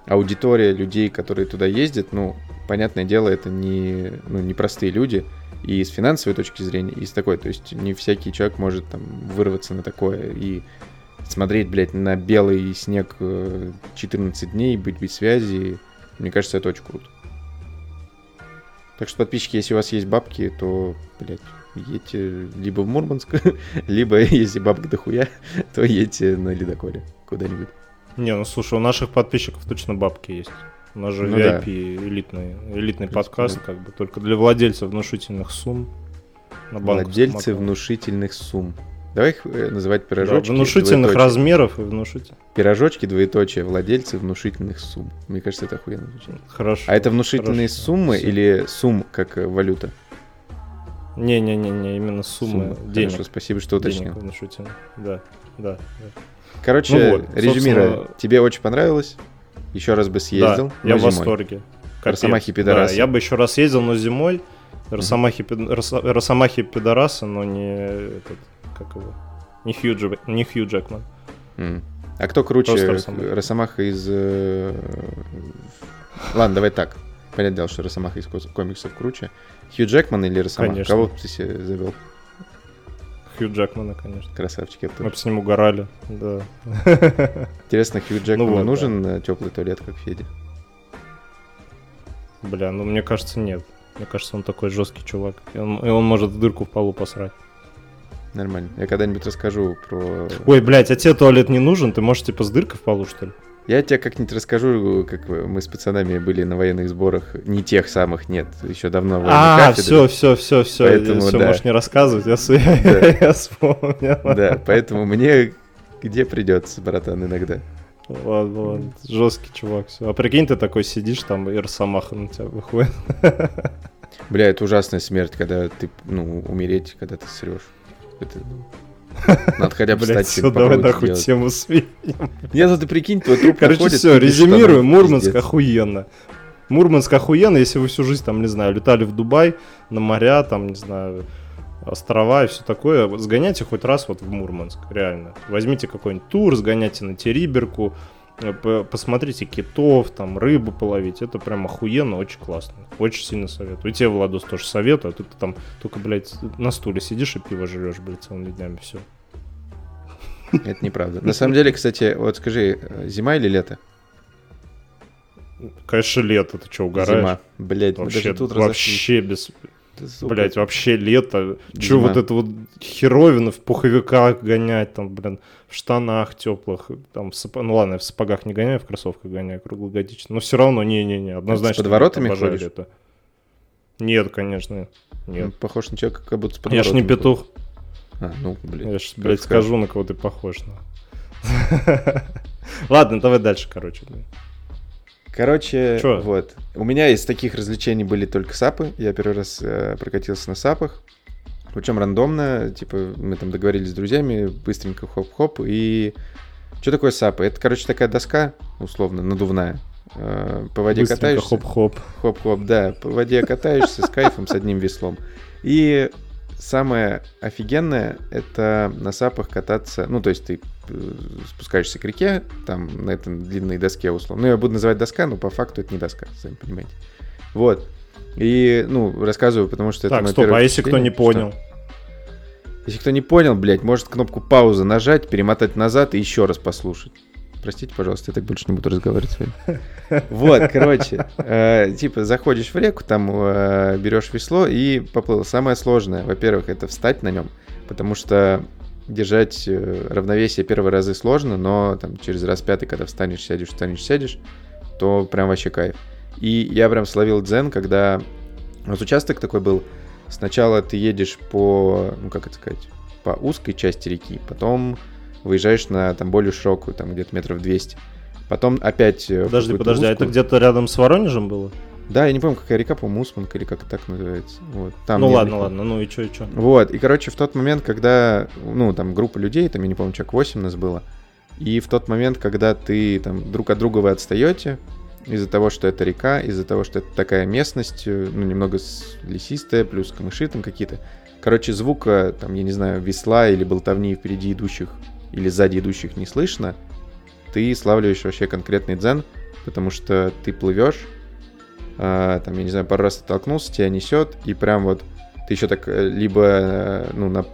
Speaker 2: аудитория людей, которые туда ездят, ну, понятное дело, это не, ну, не простые люди, и с финансовой точки зрения, и с такой, то есть не всякий человек может там вырваться на такое. И смотреть, блядь, на белый снег 14 э, дней, быть без связи, мне кажется, это очень круто. Так что, подписчики, если у вас есть бабки, то, блядь, едьте либо в Мурманск, либо, если бабок дохуя, то едьте на ледоколе куда-нибудь.
Speaker 1: Не, ну слушай, у наших подписчиков точно бабки есть. У нас же ну, VIP да. элитный, элитный подкаст, да. как бы только для владельцев внушительных сумм.
Speaker 2: На Владельцы внушительных сумм. Давай их э, называть пирожочки.
Speaker 1: Да, внушительных двоеточие. размеров и внушительных.
Speaker 2: Пирожочки, двоеточие, владельцы внушительных сумм. Мне кажется, это охуенно звучит.
Speaker 1: Хорошо.
Speaker 2: А это внушительные хорошо. суммы Все. или сумм как э, валюта?
Speaker 1: Не-не-не, именно суммы, суммы. денег.
Speaker 2: Хорошо, спасибо, что уточнил.
Speaker 1: Денег внушительно. Да, да, да.
Speaker 2: Короче, ну вот, резюмируя, собственно... тебе очень понравилось? Еще раз бы съездил.
Speaker 1: Да, я в восторге.
Speaker 2: Росомахи пидорасы.
Speaker 1: Да, я бы еще раз ездил, но зимой. Росомахи, mm-hmm. Росомахи пидорасы, но не этот, как его, не Хью, Джек, не Хью Джекман.
Speaker 2: Mm. А кто круче, Росомаха, Росомаха из... Э... Ладно, давай так. Понятное дело, что Росомаха из комиксов круче. Хью Джекман или Росомаха? Конечно. Кого ты себе завел?
Speaker 1: Хью Джекмана, конечно.
Speaker 2: Красавчик.
Speaker 1: Мы бы с ним угорали, да.
Speaker 2: Интересно, Хью Джекману ну вот, нужен да. Э, теплый туалет, как Феде?
Speaker 1: Бля, ну мне кажется, нет. Мне кажется, он такой жесткий чувак. И он, и он может в дырку в полу посрать.
Speaker 2: Нормально. Я когда-нибудь расскажу про...
Speaker 1: Ой, блядь, а тебе туалет не нужен? Ты можешь типа с дыркой в полу, что ли?
Speaker 2: Я тебе как-нибудь расскажу, как мы с пацанами были на военных сборах. Не тех самых, нет, еще давно
Speaker 1: А, все, все, все, все. Поэтому, все, да. можешь не рассказывать, я, да. я вспомнил.
Speaker 2: Да, поэтому мне где придется, братан, иногда.
Speaker 1: Ладно, ладно, жесткий чувак. Все. А прикинь, ты такой сидишь там, и Росомаха на тебя выходит.
Speaker 2: Бля, это ужасная смерть, когда ты, ну, умереть, когда ты срешь. Это, ну, надо хотя бы
Speaker 1: стать все, давай нахуй тему сменим.
Speaker 2: Нет, ну ты прикинь, твой труп
Speaker 1: Короче, все, резюмируем. Мурманск охуенно. Мурманск охуенно, если вы всю жизнь, там, не знаю, летали в Дубай, на моря, там, не знаю, острова и все такое, сгоняйте хоть раз вот в Мурманск, реально. Возьмите какой-нибудь тур, сгоняйте на Териберку, посмотрите китов, там, рыбу половить. Это прям охуенно, очень классно. Очень сильно советую. И тебе, Владос, тоже советую. А ты там только, блядь, на стуле сидишь и пиво жрешь, блядь, целыми днями, все.
Speaker 2: Это неправда. На самом деле, кстати, вот скажи, э, зима или лето?
Speaker 1: Конечно, лето, ты что, угораешь? Зима,
Speaker 2: блядь,
Speaker 1: вообще, тут вообще без... Блять, вообще лето. Че вот это вот херовина в пуховиках гонять, там, блин, в штанах теплых, там, сап... ну ладно, в сапогах не гоняю, в кроссовках гоняю круглогодично, но все равно, не-не-не, однозначно.
Speaker 2: С подворотами ходишь?
Speaker 1: Это. Нет, конечно, нет. Ну,
Speaker 2: похож на человека, как будто с
Speaker 1: Я ж не петух.
Speaker 2: А, ну, блин.
Speaker 1: Я ж, блядь, скажу, на кого ты похож. На. Ладно, давай дальше, короче. Блин.
Speaker 2: Короче, Чё? вот. У меня из таких развлечений были только сапы. Я первый раз э, прокатился на сапах. Причем рандомно, типа, мы там договорились с друзьями, быстренько хоп-хоп. И что такое сапы? Это, короче, такая доска, условно, надувная. Э, по воде быстренько катаешься.
Speaker 1: хоп-хоп.
Speaker 2: Хоп-хоп, да. По воде катаешься с кайфом, с одним веслом. И самое офигенное — это на сапах кататься. Ну, то есть ты спускаешься к реке, там на этой длинной доске условно. Ну, я буду называть доска, но по факту это не доска, сами понимаете. Вот. И, ну, рассказываю, потому что
Speaker 1: так,
Speaker 2: это
Speaker 1: стоп, а если кто не понял? Что?
Speaker 2: Если кто не понял, блядь, может кнопку пауза нажать, перемотать назад и еще раз послушать. Простите, пожалуйста, я так больше не буду разговаривать с вами. Вот, короче, э, типа заходишь в реку, там э, берешь весло и поплыл. Самое сложное, во-первых, это встать на нем, потому что держать э, равновесие первые разы сложно, но там через раз пятый, когда встанешь, сядешь, встанешь, сядешь, то прям вообще кайф. И я прям словил дзен, когда... Вот участок такой был, сначала ты едешь по, ну как это сказать, по узкой части реки, потом выезжаешь на там более широкую, там где-то метров 200. Потом опять...
Speaker 1: Э, подожди, подожди, узкую. а это где-то рядом с Воронежем было?
Speaker 2: Да, я не помню, какая река, по-моему, Усманка или как так называется. Вот,
Speaker 1: там ну ладно, ладно, ну и что, и что.
Speaker 2: Вот, и, короче, в тот момент, когда, ну, там группа людей, там, я не помню, человек 8 нас было, и в тот момент, когда ты там друг от друга вы отстаете, из-за того, что это река, из-за того, что это такая местность, э, ну, немного лесистая, плюс камыши там какие-то. Короче, звука, там, я не знаю, весла или болтовни впереди идущих или сзади идущих не слышно, ты славливаешь вообще конкретный дзен, потому что ты плывешь, а, там, я не знаю, пару раз оттолкнулся, тебя несет, и прям вот ты еще так э, либо, э, ну, на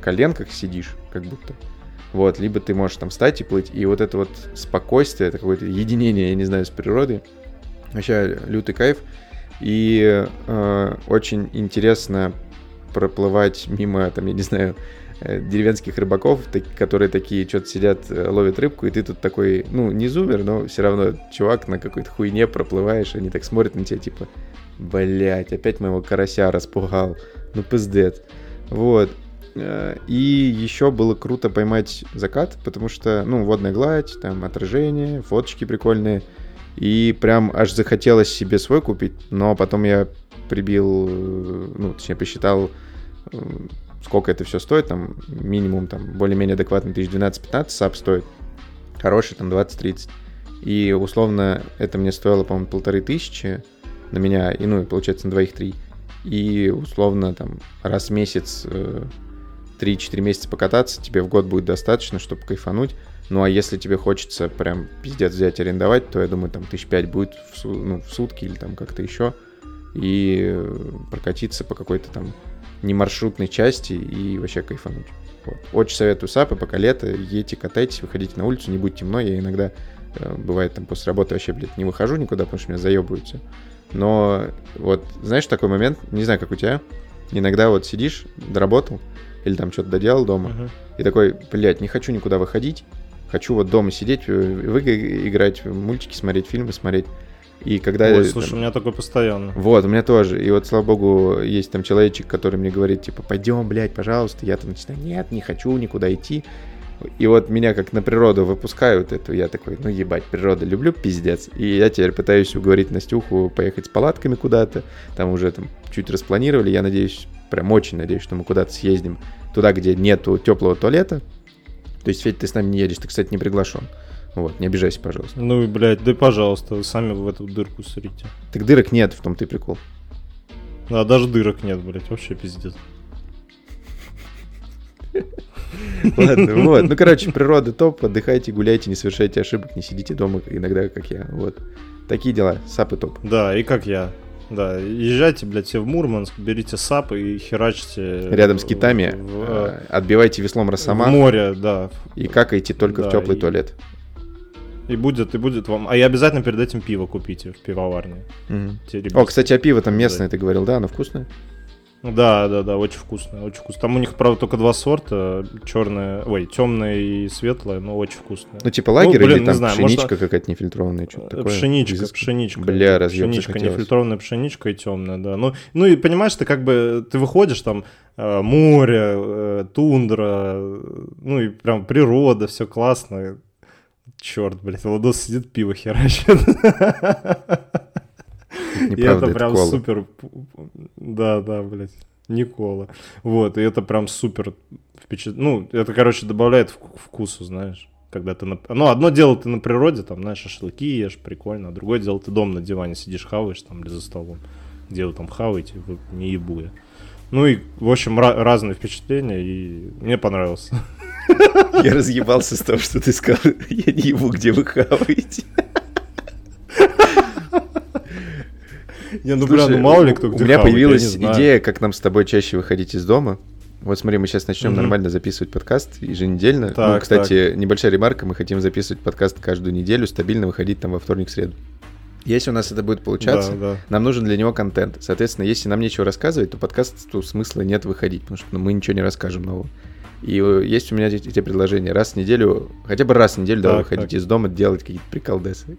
Speaker 2: коленках сидишь, как будто, вот, либо ты можешь там встать и плыть, и вот это вот спокойствие, это какое-то единение, я не знаю, с природой, вообще лютый кайф, и э, очень интересно проплывать мимо, там, я не знаю, деревенских рыбаков, которые такие что-то сидят, э, ловят рыбку, и ты тут такой, ну, не зумер, но все равно чувак на какой-то хуйне проплываешь, они так смотрят на тебя, типа, блять, опять моего карася распугал, ну, пиздец. Вот. Э, и еще было круто поймать закат, потому что, ну, водная гладь, там, отражение, фоточки прикольные. И прям аж захотелось себе свой купить, но потом я прибил, ну, точнее, посчитал, сколько это все стоит, там, минимум, там, более-менее адекватный 1012-15 САП стоит, хороший, там, 20-30. И, условно, это мне стоило, по-моему, полторы тысячи на меня, и, ну, и, получается, на двоих три. И, условно, там, раз в месяц, 3-4 э, месяца покататься, тебе в год будет достаточно, чтобы кайфануть. Ну, а если тебе хочется прям пиздец взять, арендовать, то, я думаю, там, тысяч пять будет в, ну, в сутки или там как-то еще. И э, прокатиться по какой-то там не маршрутной части и вообще кайфануть. Вот. Очень советую САПы, пока лето, едете, катайтесь, выходите на улицу, не будет темно. Я иногда, э, бывает, там после работы вообще, блядь, не выхожу никуда, потому что меня заебываются. Но вот, знаешь, такой момент, не знаю, как у тебя, иногда вот сидишь, доработал, или там что-то доделал дома, uh-huh. и такой, блядь, не хочу никуда выходить, хочу вот дома сидеть, в игры играть, мультики смотреть, фильмы смотреть. И когда...
Speaker 1: Ой, слушай, там... у меня такое постоянно.
Speaker 2: Вот, у меня тоже. И вот, слава богу, есть там человечек, который мне говорит, типа, пойдем, блядь, пожалуйста. Я там начинаю, нет, не хочу никуда идти. И вот меня как на природу выпускают эту, я такой, ну ебать, природа, люблю пиздец. И я теперь пытаюсь уговорить Настюху поехать с палатками куда-то. Там уже там чуть распланировали. Я надеюсь, прям очень надеюсь, что мы куда-то съездим туда, где нету теплого туалета. То есть, Федь, ты с нами не едешь, ты, кстати, не приглашен. Вот, не обижайся, пожалуйста.
Speaker 1: Ну, блядь, да пожалуйста, вы сами в эту дырку срите.
Speaker 2: Так дырок нет, в том ты прикол.
Speaker 1: А даже дырок нет, блядь, вообще пиздец.
Speaker 2: Ладно, вот. Ну, короче, природа топ, отдыхайте, гуляйте, не совершайте ошибок, не сидите дома иногда, как я. Вот. Такие дела, сапы топ.
Speaker 1: Да, и как я. Да, езжайте, блядь, все в Мурманск, берите САП и херачьте...
Speaker 2: Рядом с китами, в, э, отбивайте веслом росомах.
Speaker 1: В море, да.
Speaker 2: И какайте только да, в теплый и, туалет.
Speaker 1: И будет, и будет вам... А я обязательно перед этим пиво купите в пивоварне.
Speaker 2: Угу. О, кстати, а пиво там местное, ты говорил, да? Оно вкусное?
Speaker 1: Да, да, да, очень вкусное, очень вкусно. Там у них, правда, только два сорта, черное, ой, темное и светлое, но очень вкусное.
Speaker 2: Ну, типа лагерь ну, блин, или там знаю, пшеничка может... какая-то нефильтрованная, что-то такое?
Speaker 1: Пшеничка, Из... пшеничка.
Speaker 2: Бля, разъем
Speaker 1: Пшеничка, захотелось. нефильтрованная пшеничка и темная, да. Ну, ну и понимаешь, ты как бы, ты выходишь там, э, море, э, тундра, ну и прям природа, все классно. Черт, блядь, Владос сидит, пиво херачит. И это прям супер... Да, да, блядь. Никола. Вот, и это прям супер впечатляет. Ну, это, короче, добавляет вкусу, знаешь. Когда ты на... Ну, одно дело ты на природе, там, знаешь, шашлыки ешь, прикольно. А другое дело ты дома на диване сидишь, хаваешь там или за столом. Где вы там хаваете, вы не ебуя. Ну и, в общем, разные впечатления, и мне понравилось.
Speaker 2: Я разъебался с того, что ты сказал, я не ебу, где вы хаваете.
Speaker 1: Не, ну, бля, ну мало ли кто
Speaker 2: где У меня появилась идея, как нам с тобой чаще выходить из дома. Вот смотри, мы сейчас начнем нормально записывать подкаст еженедельно. ну, кстати, небольшая ремарка, мы хотим записывать подкаст каждую неделю, стабильно выходить там во вторник, среду. Если у нас это будет получаться, да, да. нам нужен для него контент. Соответственно, если нам нечего рассказывать, то подкасту смысла нет выходить, потому что ну, мы ничего не расскажем нового. И э, есть у меня эти, предложения. Раз в неделю, хотя бы раз в неделю, давай выходить из дома, делать какие-то приколдесы.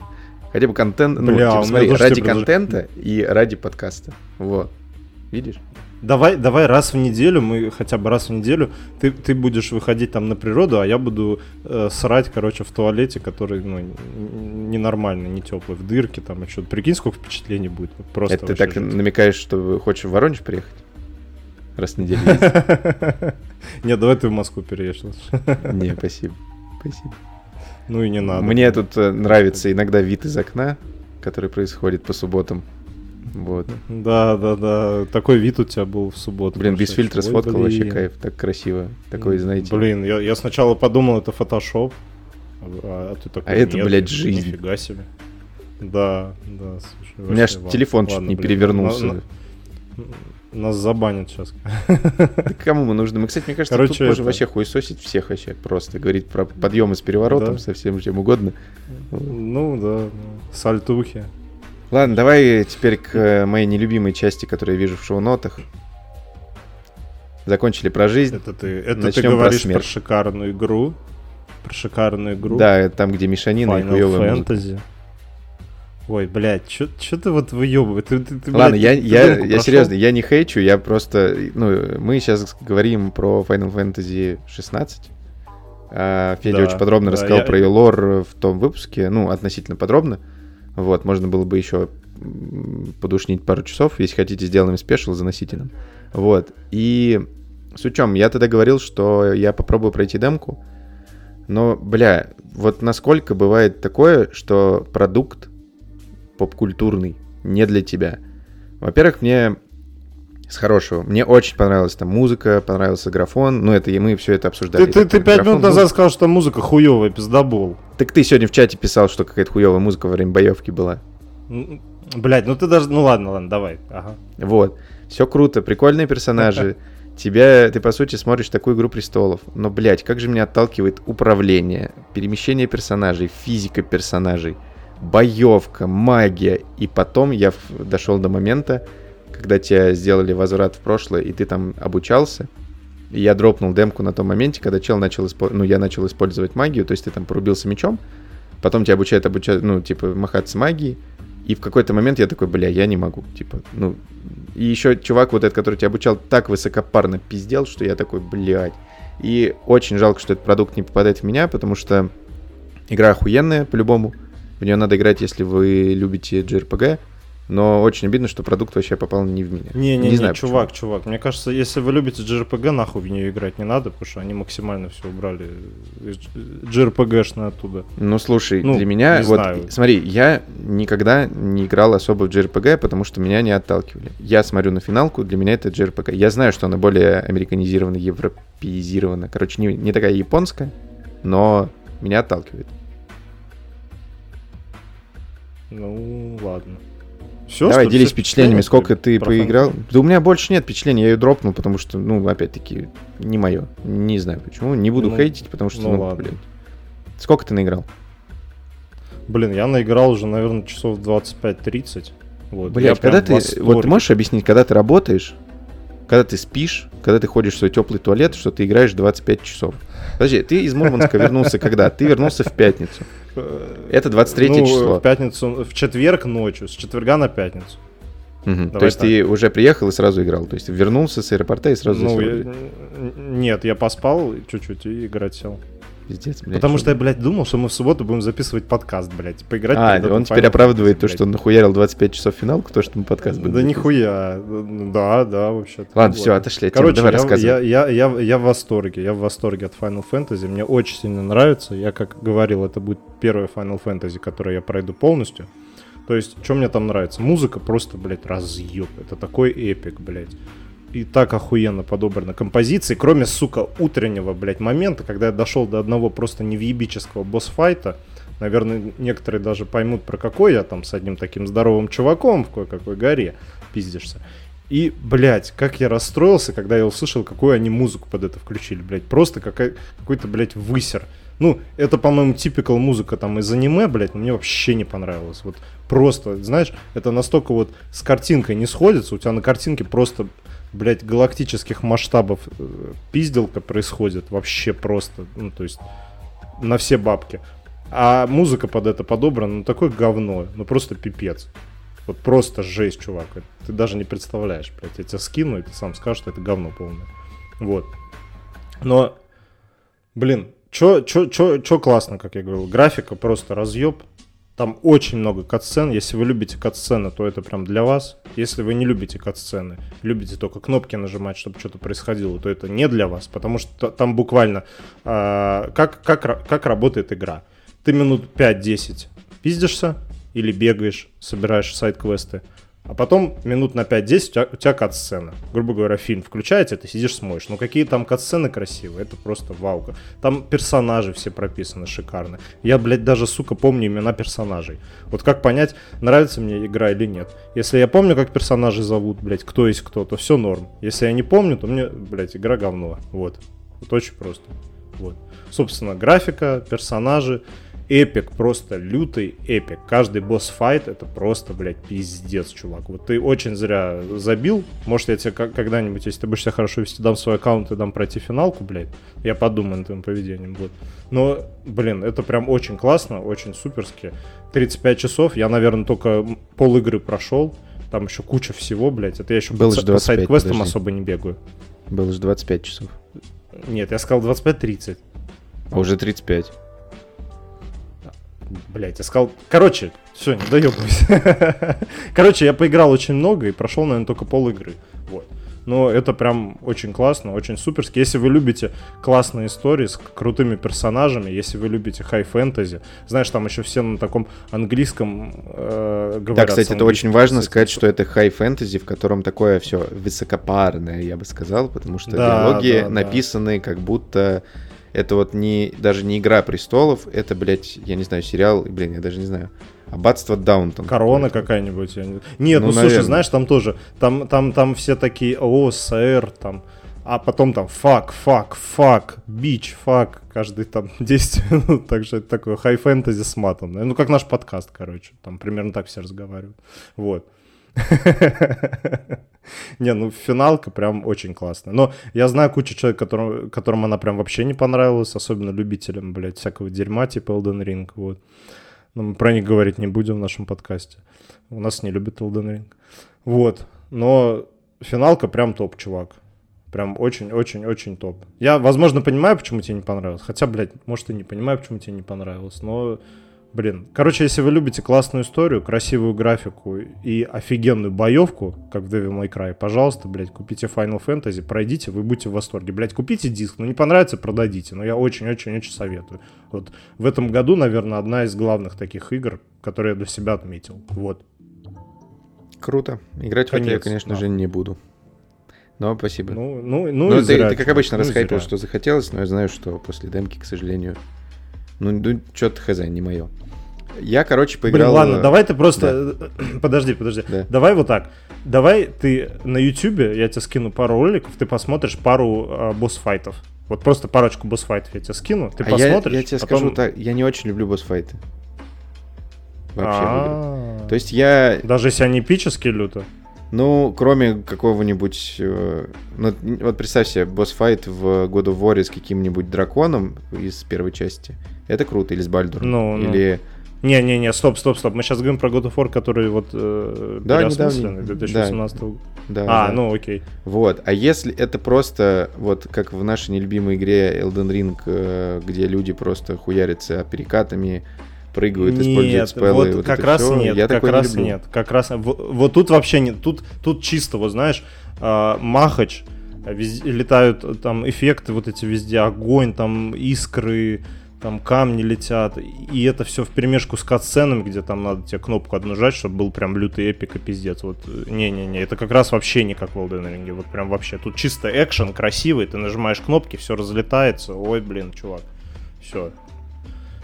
Speaker 2: Хотя бы контент, ну, Бля, типа, смотри, ради контента и ради подкаста. Вот. Видишь?
Speaker 1: Давай, давай раз в неделю, мы хотя бы раз в неделю, ты, ты будешь выходить там на природу, а я буду э, срать, короче, в туалете, который, ну, ненормальный, не теплый, в дырке там и что-то. Прикинь, сколько впечатлений будет. Просто
Speaker 2: Это ты так жить. намекаешь, что хочешь в Воронеж приехать? Раз в неделю
Speaker 1: Нет, давай ты в Москву переедешь.
Speaker 2: Не, спасибо. Спасибо.
Speaker 1: Ну и не надо.
Speaker 2: Мне тут э, нравится иногда вид из окна, который происходит по субботам. Вот.
Speaker 1: Да, да, да. Такой вид у тебя был в субботу.
Speaker 2: Блин, без фильтра сфоткал, блин. вообще кайф. Так красиво. Такой, знаете.
Speaker 1: Блин, я, я сначала подумал, это фотошоп. А, а ты такой,
Speaker 2: а это, блядь, жизнь.
Speaker 1: Нифига себе. Да, да, слушай.
Speaker 2: У меня ж телефон чуть не перевернулся.
Speaker 1: Нас забанят сейчас.
Speaker 2: Да кому мы нужны? Мы, кстати, мне кажется, Короче, тут это... вообще хуесосить всех вообще просто. Говорить про подъемы с переворотом, да. со всем чем угодно.
Speaker 1: Ну да, сальтухи.
Speaker 2: Ладно, давай теперь к э, моей нелюбимой части, которую я вижу в шоу-нотах. Закончили про жизнь.
Speaker 1: Это ты, это ты говоришь про, про шикарную игру. Про шикарную игру.
Speaker 2: Да, там, где мешанина Final и хуёвая Fantasy. Музыка.
Speaker 1: Ой, блядь, что ты вот выебываешь? Ты, ты, ты,
Speaker 2: Ладно, блядь, я, я, я серьезно, я не хейчу, я просто... Ну, мы сейчас говорим про Final Fantasy 16. А, Федя да, очень подробно да, рассказал я... про ее лор в том выпуске, ну, относительно подробно. Вот, можно было бы еще подушнить пару часов, если хотите, сделаем спешл, заносите нам. Вот, и с учем, я тогда говорил, что я попробую пройти демку, но, бля, вот насколько бывает такое, что продукт поп-культурный, не для тебя. Во-первых, мне с хорошего. Мне очень понравилась там музыка, понравился графон. Ну, это и мы все это обсуждали.
Speaker 1: Ты, ты, ты пять минут назад был... сказал, что музыка хуевая, пиздобол.
Speaker 2: Так ты сегодня в чате писал, что какая-то хуевая музыка во время боевки была.
Speaker 1: Блять, ну ты даже... Ну ладно, ладно, давай. Ага.
Speaker 2: Вот. Все круто, прикольные персонажи. Тебя, ты по сути смотришь такую игру престолов. Но, блядь, как же меня отталкивает управление, перемещение персонажей, физика персонажей боевка, магия. И потом я дошел до момента, когда тебя сделали возврат в прошлое, и ты там обучался. И я дропнул демку на том моменте, когда чел начал использовать, ну, я начал использовать магию, то есть ты там порубился мечом, потом тебя обучают, обучают, ну, типа, махаться магией, и в какой-то момент я такой, бля, я не могу, типа, ну, и еще чувак вот этот, который тебя обучал, так высокопарно пиздел, что я такой, блядь. И очень жалко, что этот продукт не попадает в меня, потому что игра охуенная, по-любому. В нее надо играть, если вы любите JRPG, но очень обидно, что продукт вообще попал не в меня.
Speaker 1: Не, не, не, знаю, чувак, почему. чувак. Мне кажется, если вы любите JRPG, нахуй в нее играть не надо, потому что они максимально все убрали JRPG-шно оттуда.
Speaker 2: Ну слушай, ну, для меня, вот знаю. смотри, я никогда не играл особо в JRPG, потому что меня не отталкивали. Я смотрю на финалку, для меня это JRPG. Я знаю, что она более американизирована, европеизирована. Короче, не, не такая японская, но меня отталкивает.
Speaker 1: Ну, ладно.
Speaker 2: Все, Давай, делись впечатлениями, сколько ты поиграл. Да у меня больше нет впечатлений, я ее дропнул, потому что, ну, опять-таки, не мое. Не знаю почему. Не буду ну, хейтить, потому что, ну, ну ладно. блин. Сколько ты наиграл?
Speaker 1: Блин, я наиграл уже, наверное, часов 25-30.
Speaker 2: Вот, Блять, когда ты... Вот ты можешь объяснить, когда ты работаешь, когда ты спишь, когда ты ходишь в свой теплый туалет, что ты играешь 25 часов. Подожди, ты из Мурманска вернулся когда? Ты вернулся в пятницу. Это 23 ну, число.
Speaker 1: В пятницу, в четверг ночью, с четверга на пятницу.
Speaker 2: Угу. То есть так. ты уже приехал и сразу играл? То есть вернулся с аэропорта и сразу
Speaker 1: Ну, я, нет, я поспал чуть-чуть и играть сел.
Speaker 2: Пиздец, блядь.
Speaker 1: Потому что я, блядь, думал, что мы в субботу будем записывать подкаст, блядь. Поиграть
Speaker 2: а, он теперь оправдывает то, что он нахуярил 25 часов финалку, то, что мы подкаст будем
Speaker 1: Да нихуя. Да, да, вообще.
Speaker 2: Ладно, все, отошли.
Speaker 1: Короче, давай рассказывай. Я, я, я, я в восторге. Я в восторге от Final Fantasy. Мне очень сильно нравится. Я, как говорил, это будет первая Final Fantasy, которую я пройду полностью. То есть, что мне там нравится? Музыка просто, блядь, разъеб. Это такой эпик, блядь и так охуенно подобрана композиции, кроме, сука, утреннего, блядь, момента, когда я дошел до одного просто невъебического босс-файта, наверное, некоторые даже поймут, про какой я там с одним таким здоровым чуваком в кое-какой горе пиздишься. И, блядь, как я расстроился, когда я услышал, какую они музыку под это включили, блядь. Просто какой- какой-то, блядь, высер. Ну, это, по-моему, типикал музыка там из аниме, блядь, но мне вообще не понравилось. Вот просто, знаешь, это настолько вот с картинкой не сходится, у тебя на картинке просто блядь, галактических масштабов э, пизделка происходит вообще просто, ну, то есть на все бабки. А музыка под это подобрана, ну, такое говно, ну, просто пипец. Вот просто жесть, чувак. Ты даже не представляешь, блядь, я тебя скину, и ты сам скажешь, что это говно полное. Вот. Но, блин, чё, чё, чё, чё классно, как я говорил, графика просто разъеб. Там очень много катсцен. Если вы любите катсцены, то это прям для вас. Если вы не любите катсцены, любите только кнопки нажимать, чтобы что-то происходило, то это не для вас. Потому что там буквально э, как, как, как работает игра. Ты минут 5-10 пиздишься или бегаешь, собираешь сайт-квесты. А потом минут на 5-10 у тебя, кат-сцена. Грубо говоря, фильм включается, ты сидишь смотришь. Ну какие там кат-сцены красивые, это просто ваука. Там персонажи все прописаны шикарно. Я, блядь, даже, сука, помню имена персонажей. Вот как понять, нравится мне игра или нет. Если я помню, как персонажи зовут, блядь, кто есть кто, то все норм. Если я не помню, то мне, блядь, игра говно. Вот. Вот очень просто. Вот. Собственно, графика, персонажи, epic, просто лютый epic. Каждый boss fight это просто, блядь, пиздец, чувак. Вот ты очень зря забил. Может, я тебе когда-нибудь, если ты будешь себя хорошо вести, дам свой аккаунт и дам пройти финалку, блядь. Я подумаю над твоим поведением, вот. Но, блин, это прям очень классно, очень суперски. 35 часов, я, наверное, только пол игры прошел. Там еще куча всего, блядь. Это я еще
Speaker 2: Было по, по
Speaker 1: side quest ам особо не бегаю.
Speaker 2: Было же 25 часов.
Speaker 1: Нет, я сказал 25-30.
Speaker 2: А уже 35.
Speaker 1: Блять, я сказал... Короче, все, не доебывайся. Короче, я поиграл очень много и прошел, наверное, только пол игры. Вот. Но это прям очень классно, очень суперски. Если вы любите классные истории с крутыми персонажами, если вы любите high fantasy, знаешь, там еще все на таком английском э, говорят.
Speaker 2: Да, кстати, это очень важно сказать, что это high fantasy, в котором такое все высокопарное, я бы сказал, потому что да, диалоги да, написаны да. как будто это вот не, даже не «Игра престолов», это, блядь, я не знаю, сериал, блин, я даже не знаю, Аббатство Даунтон.
Speaker 1: Корона какая-нибудь. Не... Нет, ну, ну слушай, знаешь, там тоже, там, там, там все такие, о, сэр, там, а потом там fuck, fuck, fuck, bitch, fuck, каждый там 10 минут, также это такое high fantasy с матом. Ну, как наш подкаст, короче, там примерно так все разговаривают. Вот. Не, ну финалка прям очень классная. Но я знаю кучу человек, которым, которым она прям вообще не понравилась, особенно любителям, блядь, всякого дерьма типа Elden Ring, вот. Но мы про них говорить не будем в нашем подкасте. У нас не любят Elden Ring. Вот. Но финалка прям топ, чувак. Прям очень-очень-очень топ. Я, возможно, понимаю, почему тебе не понравилось. Хотя, блядь, может, и не понимаю, почему тебе не понравилось. Но Блин, короче, если вы любите классную историю, красивую графику и офигенную боевку, как в Devil May Cry, пожалуйста, блядь, купите Final Fantasy, пройдите, вы будете в восторге. Блядь, купите диск, ну не понравится, продадите, но я очень-очень-очень советую. Вот в этом году, наверное, одна из главных таких игр, которые я для себя отметил. Вот.
Speaker 2: Круто. Играть Конец, в это я, конечно да. же, не буду. Но спасибо.
Speaker 1: Ну, ну, ну
Speaker 2: но ты, зря, ты, как обычно, ну, расхайпил, что захотелось, но я знаю, что после демки, к сожалению, ну, ну что-то хз, не мое. Я, короче, поиграл...
Speaker 1: Блин, ладно, давай ты просто... Да. подожди, подожди. Да. Давай вот так. Давай ты на Ютубе, я тебе скину пару роликов, ты посмотришь пару э, босс-файтов. Вот просто парочку босс-файтов я тебе скину, ты а посмотришь.
Speaker 2: Я, я тебе потом... скажу так, я не очень люблю босс-файты. Вообще. А-а-а. То есть я...
Speaker 1: Даже если они эпические люто?
Speaker 2: Ну, кроме какого-нибудь... Э, ну, вот представь себе, босс-файт в God of War с каким-нибудь драконом из первой части. Это круто. Или с Бальдуром. Ну, ну. Или...
Speaker 1: Не-не-не, стоп, стоп, стоп. Мы сейчас говорим про God of War, который вот э,
Speaker 2: да, переосмысленный,
Speaker 1: 2018 да.
Speaker 2: Да,
Speaker 1: а,
Speaker 2: да.
Speaker 1: ну окей.
Speaker 2: Вот, а если это просто, вот как в нашей нелюбимой игре Elden Ring, э, где люди просто хуярятся перекатами, прыгают, нет, используют спеллы.
Speaker 1: Вот, вот как раз все. нет, Я как раз не нет, как раз вот, вот тут вообще нет, тут тут чисто, вот знаешь, э, Махач, везде, летают там эффекты вот эти везде, огонь, там искры, там камни летят, и это все в перемешку с катсценами, где там надо тебе кнопку одну чтобы был прям лютый эпик и пиздец. Вот, не-не-не, это как раз вообще не как в Elden Ring, вот прям вообще. Тут чисто экшен, красивый, ты нажимаешь кнопки, все разлетается, ой, блин, чувак, все.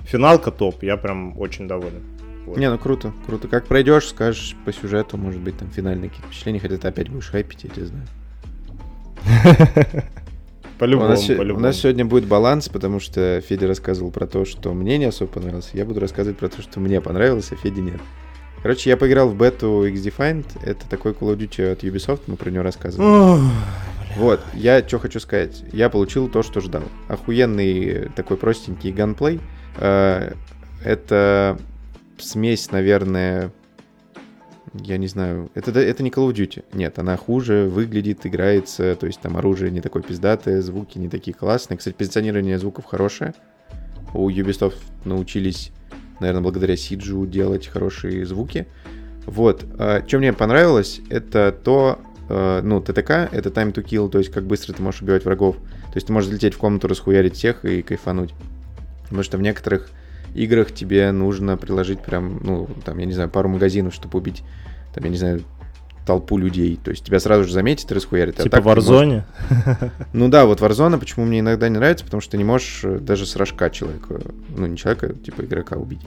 Speaker 1: Финалка топ, я прям очень доволен.
Speaker 2: Вот. Не, ну круто, круто. Как пройдешь, скажешь по сюжету, может быть, там финальные какие-то впечатления, хотя ты опять будешь хайпить, я тебя знаю.
Speaker 1: По-любому,
Speaker 2: у нас,
Speaker 1: по-любому.
Speaker 2: У нас сегодня будет баланс, потому что Федя рассказывал про то, что мне не особо понравилось. Я буду рассказывать про то, что мне понравилось, а Феде нет. Короче, я поиграл в бету X-Defined. Это такой Call of Duty от Ubisoft, мы про него рассказывали. вот, я что хочу сказать. Я получил то, что ждал. Охуенный такой простенький ганплей. Э, это смесь, наверное, я не знаю, это, это не Call of Duty. Нет, она хуже выглядит, играется, то есть там оружие не такое пиздатое, звуки не такие классные. Кстати, позиционирование звуков хорошее. У Ubisoft научились, наверное, благодаря Сиджу делать хорошие звуки. Вот. А, что мне понравилось, это то, а, ну, ТТК, это time to kill, то есть как быстро ты можешь убивать врагов. То есть ты можешь залететь в комнату, расхуярить всех и кайфануть. Потому что в некоторых играх тебе нужно приложить прям, ну, там, я не знаю, пару магазинов, чтобы убить, там, я не знаю, толпу людей. То есть тебя сразу же заметят и расхуярят. А
Speaker 1: Типа
Speaker 2: так
Speaker 1: в
Speaker 2: ты можешь-
Speaker 1: Warzone?
Speaker 2: Ну да, вот Warzone почему мне иногда не нравится, потому что ты не можешь э, даже с рожка человека, ну не человека, типа игрока убить.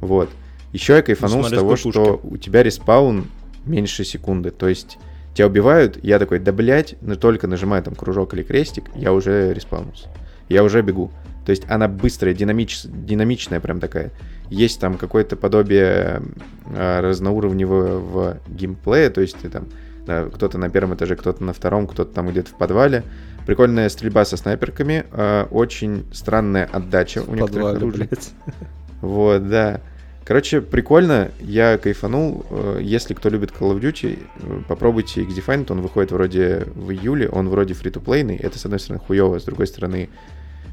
Speaker 2: Вот. Еще я кайфанул с
Speaker 1: смотря с
Speaker 2: того, что у тебя респаун меньше секунды. То есть тебя убивают, я такой, да блять, но только нажимаю там кружок или крестик, я уже респаунулся. Я уже бегу. То есть она быстрая, динамич... динамичная прям такая. Есть там какое-то подобие э, разноуровневого геймплея, то есть ты там да, кто-то на первом этаже, кто-то на втором, кто-то там где-то в подвале. Прикольная стрельба со снайперками, э, очень странная отдача у некоторых
Speaker 1: подвале,
Speaker 2: оружий.
Speaker 1: блядь.
Speaker 2: Вот, да. Короче, прикольно, я кайфанул. Э, Если кто любит Call of Duty, э, попробуйте X-Defined, он выходит вроде в июле, он вроде фри-то-плейный. Это, с одной стороны, хуево, с другой стороны,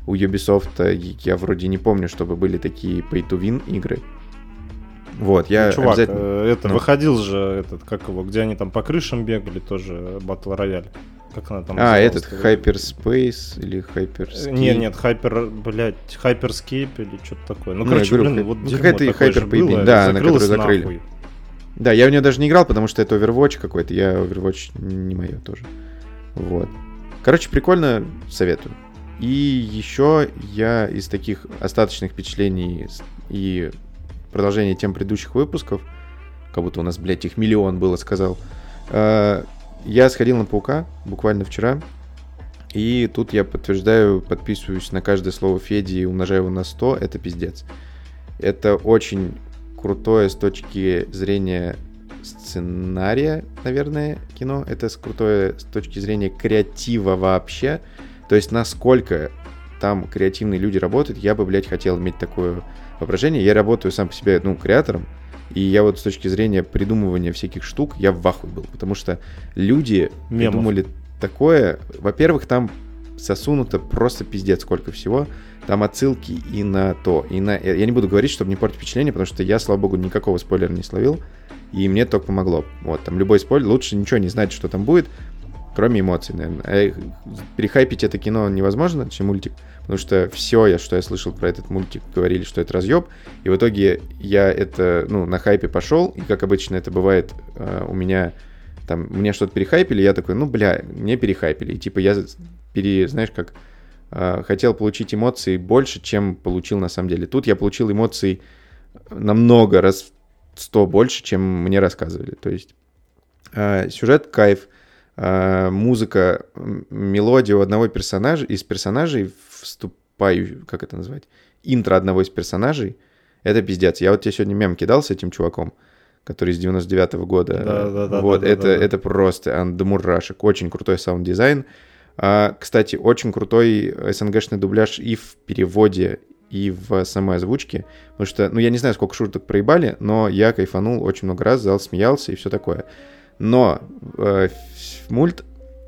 Speaker 2: у Ubisoft э, я вроде не помню, чтобы были такие pay-to-win игры. Вот, я
Speaker 1: Ну, Чувак,
Speaker 2: обязательно...
Speaker 1: э, это,
Speaker 2: ну.
Speaker 1: выходил же этот, как его, где они там по крышам бегали, тоже Батл Рояль. Как она там
Speaker 2: А, этот Hyperspace или
Speaker 1: Э,
Speaker 2: Hyperscape?
Speaker 1: Нет, нет, Hyper, блядь, Hyperscape или что-то такое. Ну,
Speaker 2: Ну,
Speaker 1: короче,
Speaker 2: говорю,
Speaker 1: блин, вот
Speaker 2: ну, какая-то Hyper да, на которую закрыли.
Speaker 1: нахуй.
Speaker 2: Да, я в нее даже не играл, потому что это Overwatch какой-то. Я Overwatch не мое тоже. Вот. Короче, прикольно, советую. И еще я из таких остаточных впечатлений и продолжения тем предыдущих выпусков, как будто у нас, блядь, их миллион было, сказал, э, я сходил на Паука буквально вчера, и тут я подтверждаю, подписываюсь на каждое слово Феди и умножаю его на 100, это пиздец. Это очень крутое с точки зрения сценария, наверное, кино. Это с- крутое с точки зрения креатива вообще. То есть насколько там креативные люди работают, я бы, блядь, хотел иметь такое воображение. Я работаю сам по себе, ну, креатором, и я вот с точки зрения придумывания всяких штук, я в ахуе был, потому что люди
Speaker 1: Мемов.
Speaker 2: придумали такое. Во-первых, там сосунуто просто пиздец сколько всего. Там отсылки и на то, и на... Я не буду говорить, чтобы не портить впечатление, потому что я, слава богу, никакого спойлера не словил, и мне только помогло. Вот, там любой спойлер, лучше ничего не знать, что там будет, кроме эмоций, наверное. Их- перехайпить это кино невозможно, чем мультик, потому что все, я, что я слышал про этот мультик, говорили, что это разъеб, и в итоге я это, ну, на хайпе пошел, и как обычно это бывает э, у меня, там, мне что-то перехайпили, я такой, ну, бля, мне перехайпили, и типа я, пере, знаешь, как э, хотел получить эмоции больше, чем получил на самом деле. Тут я получил эмоций намного раз 100 больше, чем мне рассказывали. То есть э, сюжет кайф, э, музыка, м, мелодия у одного персонажа, из персонажей вступаю, как это назвать, интро одного из персонажей, это пиздец. Я вот тебе сегодня мем кидал с этим чуваком, который из 99-го года.
Speaker 1: Да-да-да-да-да-да.
Speaker 2: Вот, это, это просто до мурашек. Очень крутой саунд-дизайн. А, кстати, очень крутой СНГшный дубляж и в переводе, и в самой озвучке. Потому что, ну, я не знаю, сколько шуток проебали, но я кайфанул очень много раз, зал смеялся и все такое. Но э, мульт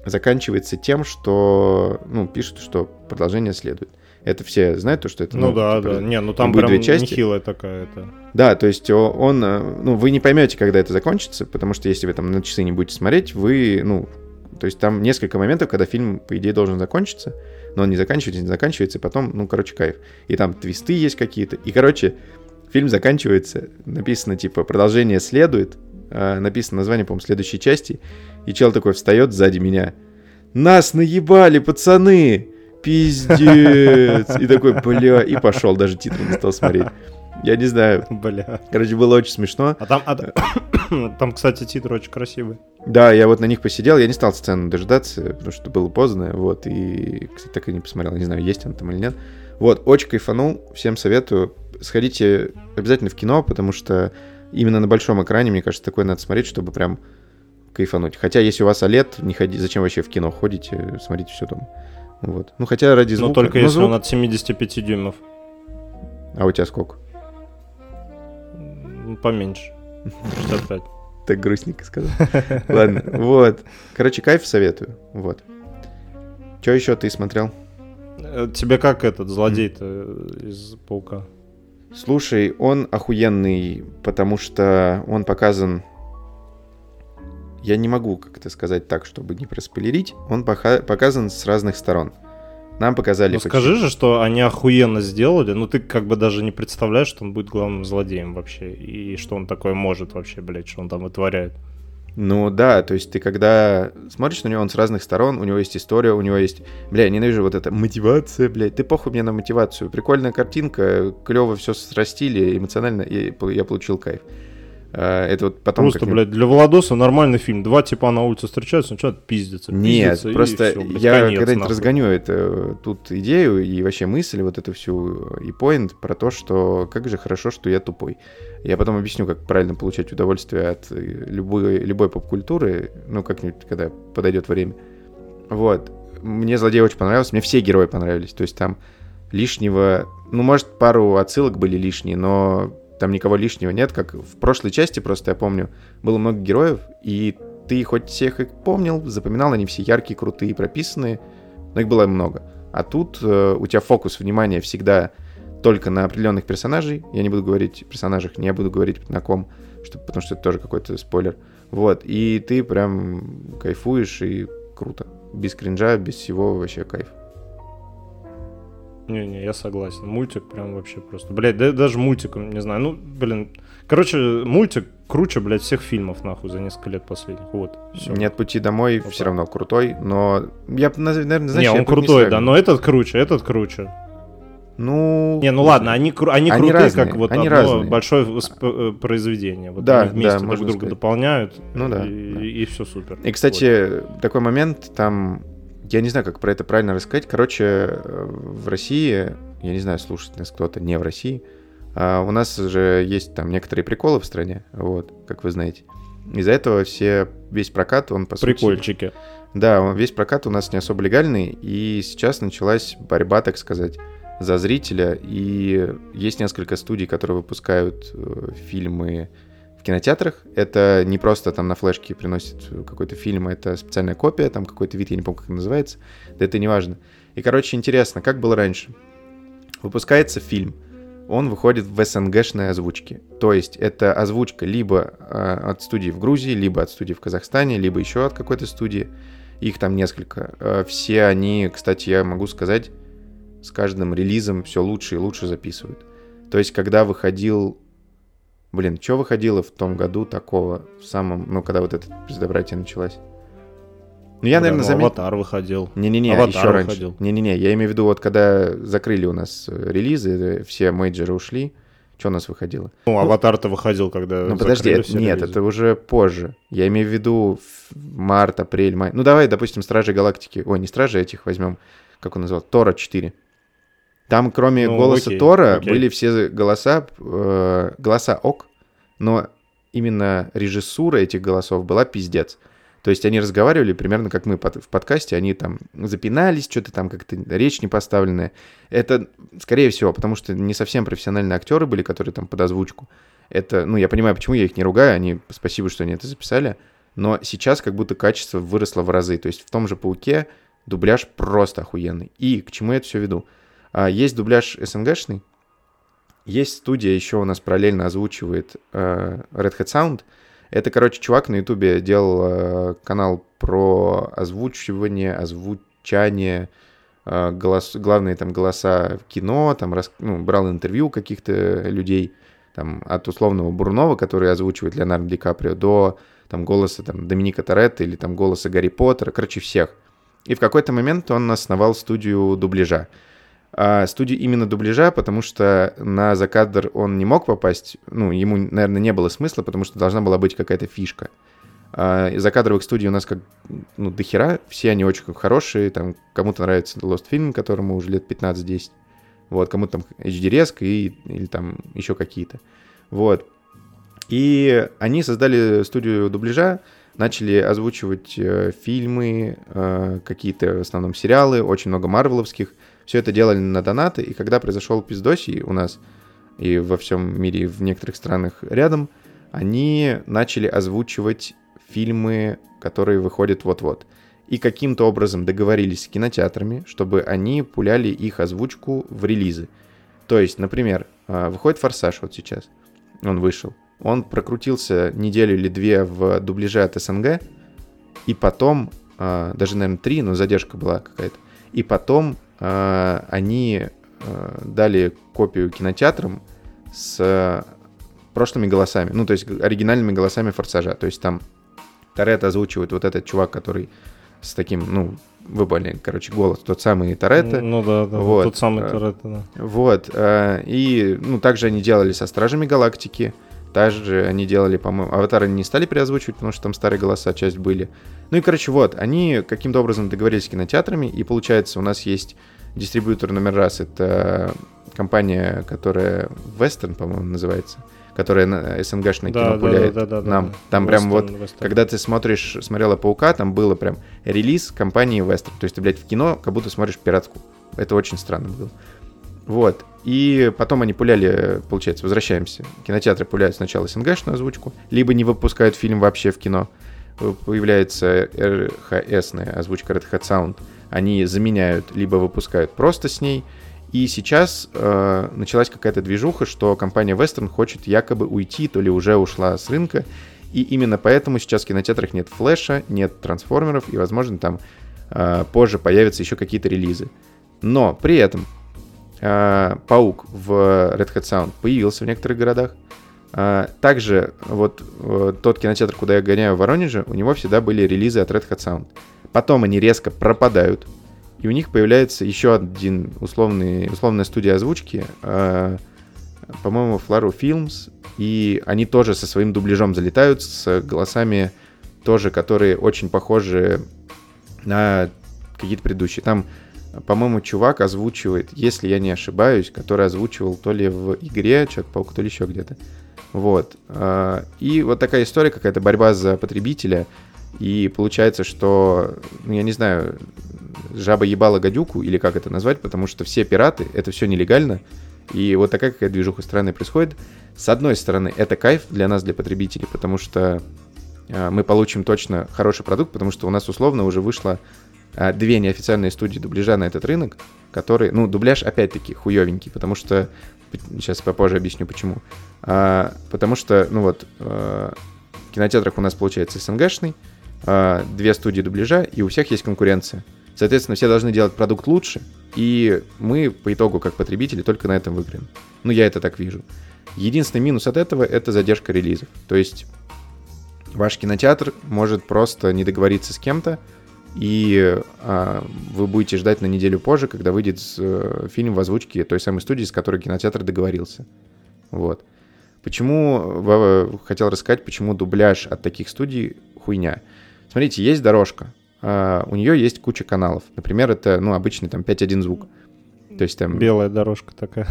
Speaker 2: заканчивается тем, что, ну, пишут, что продолжение следует. Это все знают, то, что это...
Speaker 1: Ну, да,
Speaker 2: типа,
Speaker 1: да. Не, ну там
Speaker 2: будет
Speaker 1: прям
Speaker 2: две части.
Speaker 1: нехилая такая это.
Speaker 2: да, то есть он, э, ну, вы не поймете, когда это закончится, потому что если вы там на часы не будете смотреть, вы, ну, то есть там несколько моментов, когда фильм, по идее, должен закончиться, но он не заканчивается, не заканчивается, и потом, ну, короче, кайф. И там твисты есть какие-то. И, короче, фильм заканчивается, написано, типа, продолжение следует, а, написано название, по-моему, следующей части, и чел такой встает сзади меня. Нас наебали, пацаны! Пиздец! И такой, бля, и пошел, даже титры не стал смотреть. Я не знаю.
Speaker 1: Бля.
Speaker 2: Короче, было очень смешно.
Speaker 1: А там, а- там, кстати, титр очень красивый.
Speaker 2: Да, я вот на них посидел, я не стал сцену дожидаться, потому что было поздно, вот, и, кстати, так и не посмотрел, не знаю, есть он там или нет. Вот, очень кайфанул, всем советую. Сходите обязательно в кино, потому что именно на большом экране, мне кажется, такое надо смотреть, чтобы прям кайфануть. Хотя, если у вас OLED, не ходи, зачем вообще в кино ходите, смотрите все дома. Вот. Ну, хотя ради звука.
Speaker 1: Но только
Speaker 2: ну,
Speaker 1: если
Speaker 2: звук-
Speaker 1: он от 75 дюймов.
Speaker 2: А у тебя сколько?
Speaker 1: Поменьше. 65.
Speaker 2: Так грустненько сказал. Ладно, вот. Короче, кайф советую. Вот. Что еще ты смотрел?
Speaker 1: Э, Тебе как этот злодей-то из Паука?
Speaker 2: Слушай, он охуенный, потому что он показан... Я не могу как-то сказать так, чтобы не проспойлерить. Он пока- показан с разных сторон. Нам показали...
Speaker 1: Ну
Speaker 2: почти-
Speaker 1: скажи же, что они охуенно сделали. Ну ты как бы даже не представляешь, что он будет главным злодеем вообще. И что он такое может вообще, блядь, что он там вытворяет.
Speaker 2: Ну да, то есть ты когда смотришь на него, он с разных сторон, у него есть история, у него есть... Бля, я ненавижу вот это мотивация, блядь. Ты похуй мне на мотивацию. Прикольная картинка, клево все срастили, эмоционально, и я получил кайф. А, это вот потом...
Speaker 1: Просто, блядь, для Владоса нормальный фильм. Два типа на улице встречаются, начинают пиздиться.
Speaker 2: Нет,
Speaker 1: пиздиться,
Speaker 2: просто
Speaker 1: всё, блядь,
Speaker 2: я когда-нибудь разгоню это, тут идею и вообще мысль, вот эту всю, и поинт про то, что как же хорошо, что я тупой. Я потом объясню, как правильно получать удовольствие от э, любой, любой поп-культуры, ну, как-нибудь, когда подойдет время. Вот. Мне «Злодей» очень понравился, мне все герои понравились. То есть там лишнего... Ну, может, пару отсылок были лишние, но там никого лишнего нет, как в прошлой части, просто я помню, было много героев, и ты хоть всех их помнил, запоминал, они все яркие, крутые, прописанные, но их было много. А тут э, у тебя фокус внимания всегда только на определенных персонажей. Я не буду говорить о персонажах, не буду говорить на ком, что, потому что это тоже какой-то спойлер. Вот, и ты прям кайфуешь, и круто. Без кринжа, без всего вообще кайф.
Speaker 1: Не-не, я согласен. Мультик прям вообще просто. Блядь, да даже мультик, не знаю, ну, блин. Короче, мультик круче, блядь, всех фильмов, нахуй, за несколько лет последних. Вот, всё.
Speaker 2: Нет пути домой,
Speaker 1: Вот
Speaker 2: все равно крутой, но я, наверное, знаешь,
Speaker 1: не, он крутой,
Speaker 2: сравниваю.
Speaker 1: да, но этот круче, этот круче.
Speaker 2: Ну...
Speaker 1: Не, ну ладно, они, кру- они,
Speaker 2: Они
Speaker 1: крутые,
Speaker 2: разные,
Speaker 1: как вот
Speaker 2: они
Speaker 1: одно
Speaker 2: разные.
Speaker 1: большое восп- э, произведение. Вот
Speaker 2: Да,
Speaker 1: они вместе
Speaker 2: да,
Speaker 1: друг друга
Speaker 2: сказать.
Speaker 1: дополняют,
Speaker 2: Ну да,
Speaker 1: и,
Speaker 2: да.
Speaker 1: и, все супер.
Speaker 2: И, кстати, такой момент, там, я не знаю, как про это правильно рассказать. Короче, э, в России, я не знаю, слушает нас кто-то не в России, а у нас же есть там некоторые приколы в стране, вот, как вы знаете. Из-за этого все, весь прокат, он по
Speaker 1: Вот.
Speaker 2: сути...
Speaker 1: Прикольчики.
Speaker 2: Да, весь прокат у нас не особо легальный, и сейчас началась борьба, так сказать, за зрителя, и есть несколько студий, которые выпускают э, фильмы в кинотеатрах. Это не просто там на флешке приносит какой-то фильм, это специальная копия, там какой-то вид, я не помню, как называется, да это не важно. И, короче, интересно, как было раньше. Выпускается фильм, он выходит в СНГшной озвучке. То есть это озвучка либо э, от студии в Грузии, либо от студии в Казахстане, либо еще от какой-то студии. Их там несколько. Э, Все они, кстати, я могу сказать, с каждым релизом все лучше и лучше записывают. То есть, когда выходил... Блин, что выходило в том году такого, в самом... Ну, когда вот это пиздобратье началась? Ну, я,
Speaker 1: Бля,
Speaker 2: наверное,
Speaker 1: ну,
Speaker 2: заметил...
Speaker 1: Аватар выходил.
Speaker 2: Не-не-не,
Speaker 1: Аватар
Speaker 2: еще раньше.
Speaker 1: выходил.
Speaker 2: Не-не-не, я имею в виду, вот когда закрыли у нас э, релизы, э, все мейджеры ушли, что у нас выходило?
Speaker 1: Ну, Аватар-то выходил, когда
Speaker 2: Ну подожди, это- нет,
Speaker 1: релизы.
Speaker 2: это уже позже. Я имею в виду март, апрель, май. Ну давай, допустим, Стражи Галактики. Ой, не Стражи, этих возьмем, как он назвал, Тора 4. Там, кроме
Speaker 1: Ну,
Speaker 2: голоса
Speaker 1: окей,
Speaker 2: Тора,
Speaker 1: окей.
Speaker 2: были все голоса, э, голоса ок, но именно режиссура этих голосов была пиздец. То есть они разговаривали примерно как мы в подкасте, они там запинались, что-то там как-то речь не поставленная. Это, скорее всего, потому что не совсем профессиональные актеры были, которые там под озвучку. Это, ну, я понимаю, почему я их не ругаю, они, спасибо, что они это записали, но сейчас как будто качество выросло в разы. То есть в том же «Пауке» дубляж просто охуенный. И к чему я это все веду? А, есть дубляж СНГшный, есть студия еще у нас параллельно озвучивает э, Red Hat Sound. Это, короче, чувак на Ютубе делал э, канал про озвучивание, озвучание, э, голос, главные там голоса в кино, там рас- ну, брал интервью каких-то людей, там от условного Бурнова, который озвучивает Леонардо Ди Каприо, до там голоса там Доминика Торетто или там голоса Гарри Поттера, короче, всех. И в какой-то момент он основал студию дубляжа. А, студию именно дубляжа, потому что на закадр он не мог попасть, ну, ему, наверное, не было смысла, потому что должна была быть какая-то фишка. А, закадровых студий у нас как, ну, дохера, все они очень хорошие, там, кому-то нравится Lost Film, которому уже лет 15-10, вот, кому-то там HD резк и, или там еще какие-то, вот. И они создали студию дубляжа, начали озвучивать э, фильмы, э, какие-то в основном сериалы, очень много марвеловских. Все это делали на донаты, и когда произошел пиздосий у нас и во всем мире, и в некоторых странах рядом, они начали озвучивать фильмы, которые выходят вот-вот. И каким-то образом договорились с кинотеатрами, чтобы они пуляли их озвучку в релизы. То есть, например, э, выходит «Форсаж» вот сейчас, он вышел. Он прокрутился неделю или две в дубляже от СНГ, и потом, э, даже, наверное, три, но задержка была какая-то, и потом они э, дали копию кинотеатрам с прошлыми голосами, ну, то есть оригинальными голосами «Форсажа». То есть там Торетто озвучивает вот этот чувак, который с таким, ну, вы поняли, короче, голос, тот самый Торетто.
Speaker 1: Ну да, да,
Speaker 2: Вот.
Speaker 1: тот самый
Speaker 2: Э,
Speaker 1: Торетто, да.
Speaker 2: Вот, и, ну, также они делали со Стражами Галактики, также они делали, по-моему, Аватар они не стали переозвучивать, потому что там старые голоса часть были. Ну и, короче, вот, они каким-то образом договорились с кинотеатрами, и получается, у нас есть дистрибьютор номер раз, это компания, которая Western, по-моему, называется, которая на СНГшное
Speaker 1: Да,
Speaker 2: кино
Speaker 1: да,
Speaker 2: пуляет
Speaker 1: да, да, да,
Speaker 2: нам.
Speaker 1: да.
Speaker 2: Там прям вот
Speaker 1: Western, Western.
Speaker 2: когда ты смотришь, смотрела Паука, там было прям релиз компании Western. То есть ты, блядь, в кино как будто смотришь пиратку. Это очень странно было. Вот. И потом они пуляли, получается, возвращаемся. Кинотеатры пуляют сначала СНГшную озвучку, либо не выпускают фильм вообще в кино. Э, Появляется РХСная озвучка Red Hat Sound. Они заменяют, либо выпускают просто с ней. И сейчас э, началась какая-то движуха, что компания Western хочет якобы уйти, то ли уже ушла с рынка. И именно поэтому сейчас в кинотеатрах нет флеша, нет трансформеров, и, возможно, там э, позже появятся еще какие-то релизы. Но при этом Паук в Red Hat Sound появился в некоторых городах. А, Также вот э, тот кинотеатр, куда я гоняю в Воронеже, у него всегда были релизы от Red Hat Sound. Потом они резко пропадают, и у них появляется еще один условный, условная студия озвучки, э, по-моему, Flaru Films, и они тоже со своим дубляжом залетают, с голосами тоже, которые очень похожи на какие-то предыдущие. Там, по-моему, чувак озвучивает, если я не ошибаюсь, который озвучивал то ли в игре Человек-паук, то ли еще где-то. Вот. А, И вот такая история, какая-то борьба за потребителя. И получается, что, ну, я не знаю, жаба ебала гадюку, или как это назвать, потому что все пираты, это все нелегально. И вот такая какая движуха странная происходит. С одной стороны, это кайф для нас, для потребителей, потому что а, мы получим точно хороший продукт, потому что у нас условно уже вышло две неофициальные студии дубляжа на этот рынок, которые, ну, дубляж опять-таки хуевенький, потому что, сейчас попозже объясню почему. А, потому что, ну вот, а, кинотеатрах у нас получается СНГшный, а, две студии дубляжа, и у всех есть конкуренция. Соответственно, все должны делать продукт лучше, и мы по итогу, как потребители, только на этом выиграем. Ну, я это так вижу. Единственный минус от этого — это задержка релизов. То есть ваш кинотеатр может просто не договориться с кем-то, и а, вы будете ждать на неделю позже, когда выйдет э, фильм в озвучке той самой студии, с которой кинотеатр договорился. Вот. Почему хотел рассказать, почему дубляж от таких студий хуйня. Смотрите, есть дорожка, а, у нее есть куча каналов. Например, это, ну, обычный там 5.1 звук. То есть там...
Speaker 1: Белая дорожка такая.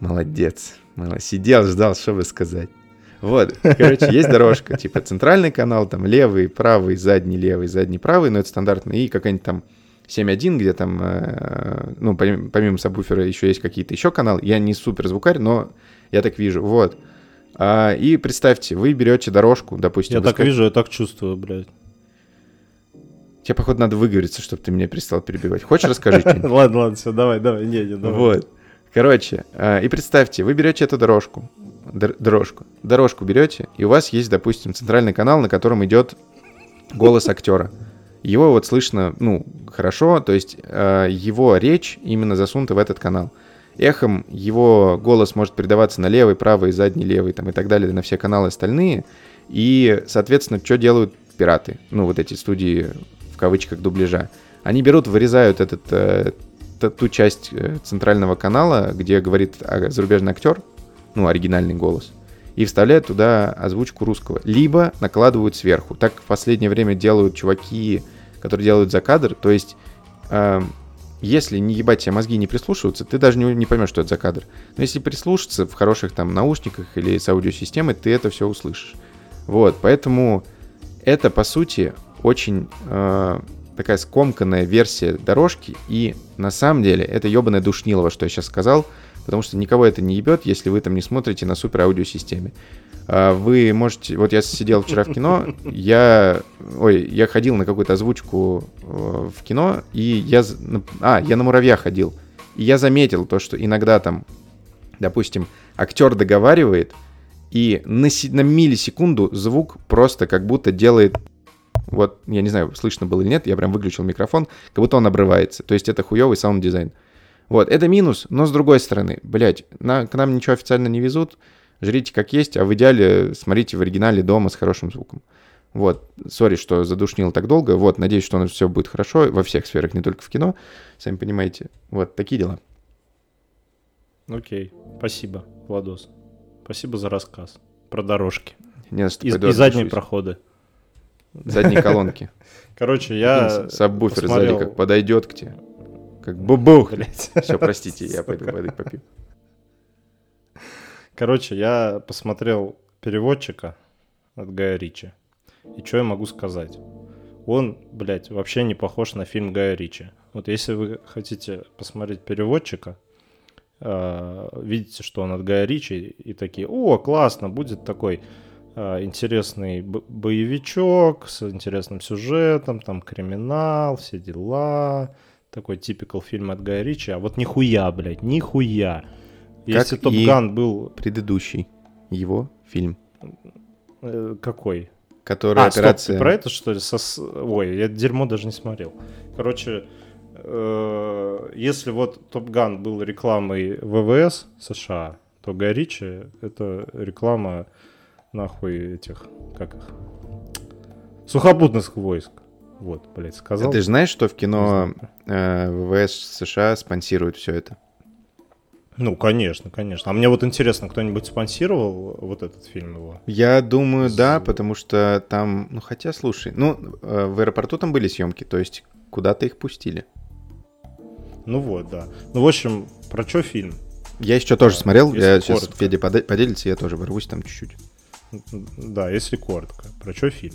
Speaker 2: Молодец. Сидел, ждал, что бы сказать. Вот, короче, есть дорожка, типа центральный канал, там левый, правый, задний, левый, задний, правый, но это стандартно, и какая-нибудь там 7.1, где там, э, ну, помимо, сабвуфера еще есть какие-то еще каналы. Я не супер звукарь, но я так вижу, вот. А, и представьте, вы берете дорожку, допустим.
Speaker 1: Я так
Speaker 2: ска-
Speaker 1: вижу, я так чувствую, блядь.
Speaker 2: Тебе, походу, надо выговориться, чтобы ты меня перестал перебивать. Хочешь, расскажи что-нибудь?
Speaker 1: Ладно, ладно, все, давай, давай, не, не, давай.
Speaker 2: Вот. Короче, а, и представьте, вы берете эту дорожку, дор- дорожку, дорожку берете, и у вас есть, допустим, центральный канал, на котором идет голос актера. Его вот слышно, ну, хорошо, то есть а, его речь именно засунута в этот канал. Эхом его голос может передаваться на левый, правый, задний, левый, там и так далее, на все каналы остальные. И, соответственно, что делают пираты? Ну, вот эти студии, в кавычках, дубляжа. Они берут, вырезают этот, э, ту часть э, центрального канала, где говорит а, зарубежный актер, ну, оригинальный голос, и вставляют туда озвучку русского. Либо накладывают сверху. Так в последнее время делают чуваки, которые делают за кадр. То есть, эм, если не ебать тебе мозги не прислушиваться, ты даже не, не поймешь, что это за кадр. Но если прислушаться в хороших там наушниках или с аудиосистемой, ты это все услышишь. Вот, поэтому это, по сути, очень э, такая скомканная версия дорожки, и на самом деле это ебаное душнилово, что я сейчас сказал, потому что никого это не ебет, если вы там не смотрите на супер аудиосистеме. А, Вы можете... Вот я сидел вчера в кино, я... Ой, я ходил на какую-то озвучку э, в кино, и я... А, я на муравья ходил. И я заметил то, что иногда там, допустим, актер договаривает, и на, си- на миллисекунду звук просто как будто делает... Вот, я не знаю, слышно было или нет, я прям выключил микрофон, как будто он обрывается. То есть это хуёвый саунд-дизайн. Вот, это минус, но с другой стороны, блядь, на, к нам ничего официально не везут, жрите как есть, а в идеале смотрите в оригинале дома с хорошим звуком. Вот, сори, что задушнил так долго. Вот, надеюсь, что у нас все будет хорошо во всех сферах, не только в кино. Сами понимаете. Вот, такие дела.
Speaker 1: Окей, спасибо, Владос. Спасибо за рассказ про дорожки.
Speaker 2: Не, что
Speaker 1: И, и задние проходы.
Speaker 2: Задние колонки.
Speaker 1: Короче, я
Speaker 2: Сабвуфер сзади как подойдет к тебе. Как бубух.
Speaker 1: Блядь.
Speaker 2: Все, простите, я пойду воды попью.
Speaker 1: Короче, я посмотрел переводчика от Гая Ричи. И что я могу сказать? Он, блядь, вообще не похож на фильм Гая Ричи. Вот если вы хотите посмотреть переводчика, э, видите, что он от Гая Ричи, и такие, о, классно, будет такой э, интересный боевичок с интересным сюжетом, там криминал, все дела, такой типикал фильм от Гая Ричи, а вот нихуя, блядь, нихуя. Если
Speaker 2: Как
Speaker 1: Топ Ган был
Speaker 2: Предыдущий его фильм,
Speaker 1: э, какой?
Speaker 2: который
Speaker 1: а, стоп,
Speaker 2: операция...
Speaker 1: ты про это что ли? Со Ой, я дерьмо даже не смотрел. Короче, э, если вот Топ Ган был рекламой ВВС США, то Гай Ричи это реклама нахуй этих, как их, сухопутных войск. Вот, блядь,
Speaker 2: А
Speaker 1: сказал.
Speaker 2: ты же знаешь, что в кино э, ВВС США спонсирует все это?
Speaker 1: Ну, конечно, конечно. А мне вот интересно, кто-нибудь спонсировал вот этот фильм его?
Speaker 2: Я думаю, да,
Speaker 1: З-
Speaker 2: потому что там, ну хотя, слушай, ну э, в аэропорту там были съемки, то есть куда-то их пустили.
Speaker 1: Ну вот, да. Ну, в общем, про что фильм?
Speaker 2: Я еще тоже
Speaker 1: Да,
Speaker 2: смотрел, я сейчас
Speaker 1: коротко.
Speaker 2: Федя поде- поделится, я тоже ворвусь там чуть-чуть.
Speaker 1: Да, если коротко. Про что фильм?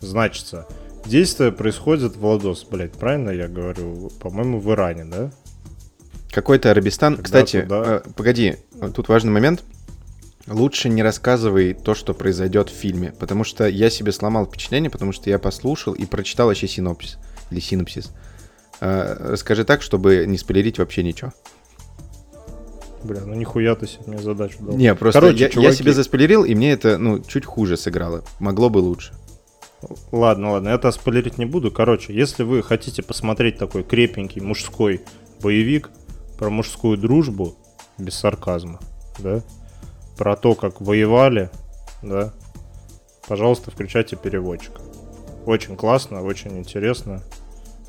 Speaker 1: Значится, действие происходит, Владос, блядь, правильно я говорю? По-моему, в Иране, да?
Speaker 2: Какой-то Арабистан.
Speaker 1: Когда
Speaker 2: Кстати,
Speaker 1: туда-
Speaker 2: э, погоди, тут важный момент. Лучше не рассказывай то, что произойдет в фильме, потому что я себе сломал впечатление, потому что я послушал и прочитал вообще синопсис или синопсис. Э, Расскажи так, чтобы не спойлерить вообще ничего.
Speaker 1: Бля, ну нихуя ты себе мне задачу дал.
Speaker 2: Не, просто
Speaker 1: Короче,
Speaker 2: я, я
Speaker 1: чуваки-
Speaker 2: себе заспойлерил, и мне это, ну, чуть хуже сыграло. Могло бы лучше.
Speaker 1: Ладно, ладно, это спойлерить не буду. Короче, если вы хотите посмотреть такой крепенький мужской боевик про мужскую дружбу, без сарказма, да, про то, как воевали, да, пожалуйста, включайте переводчика. Очень классно, очень интересно.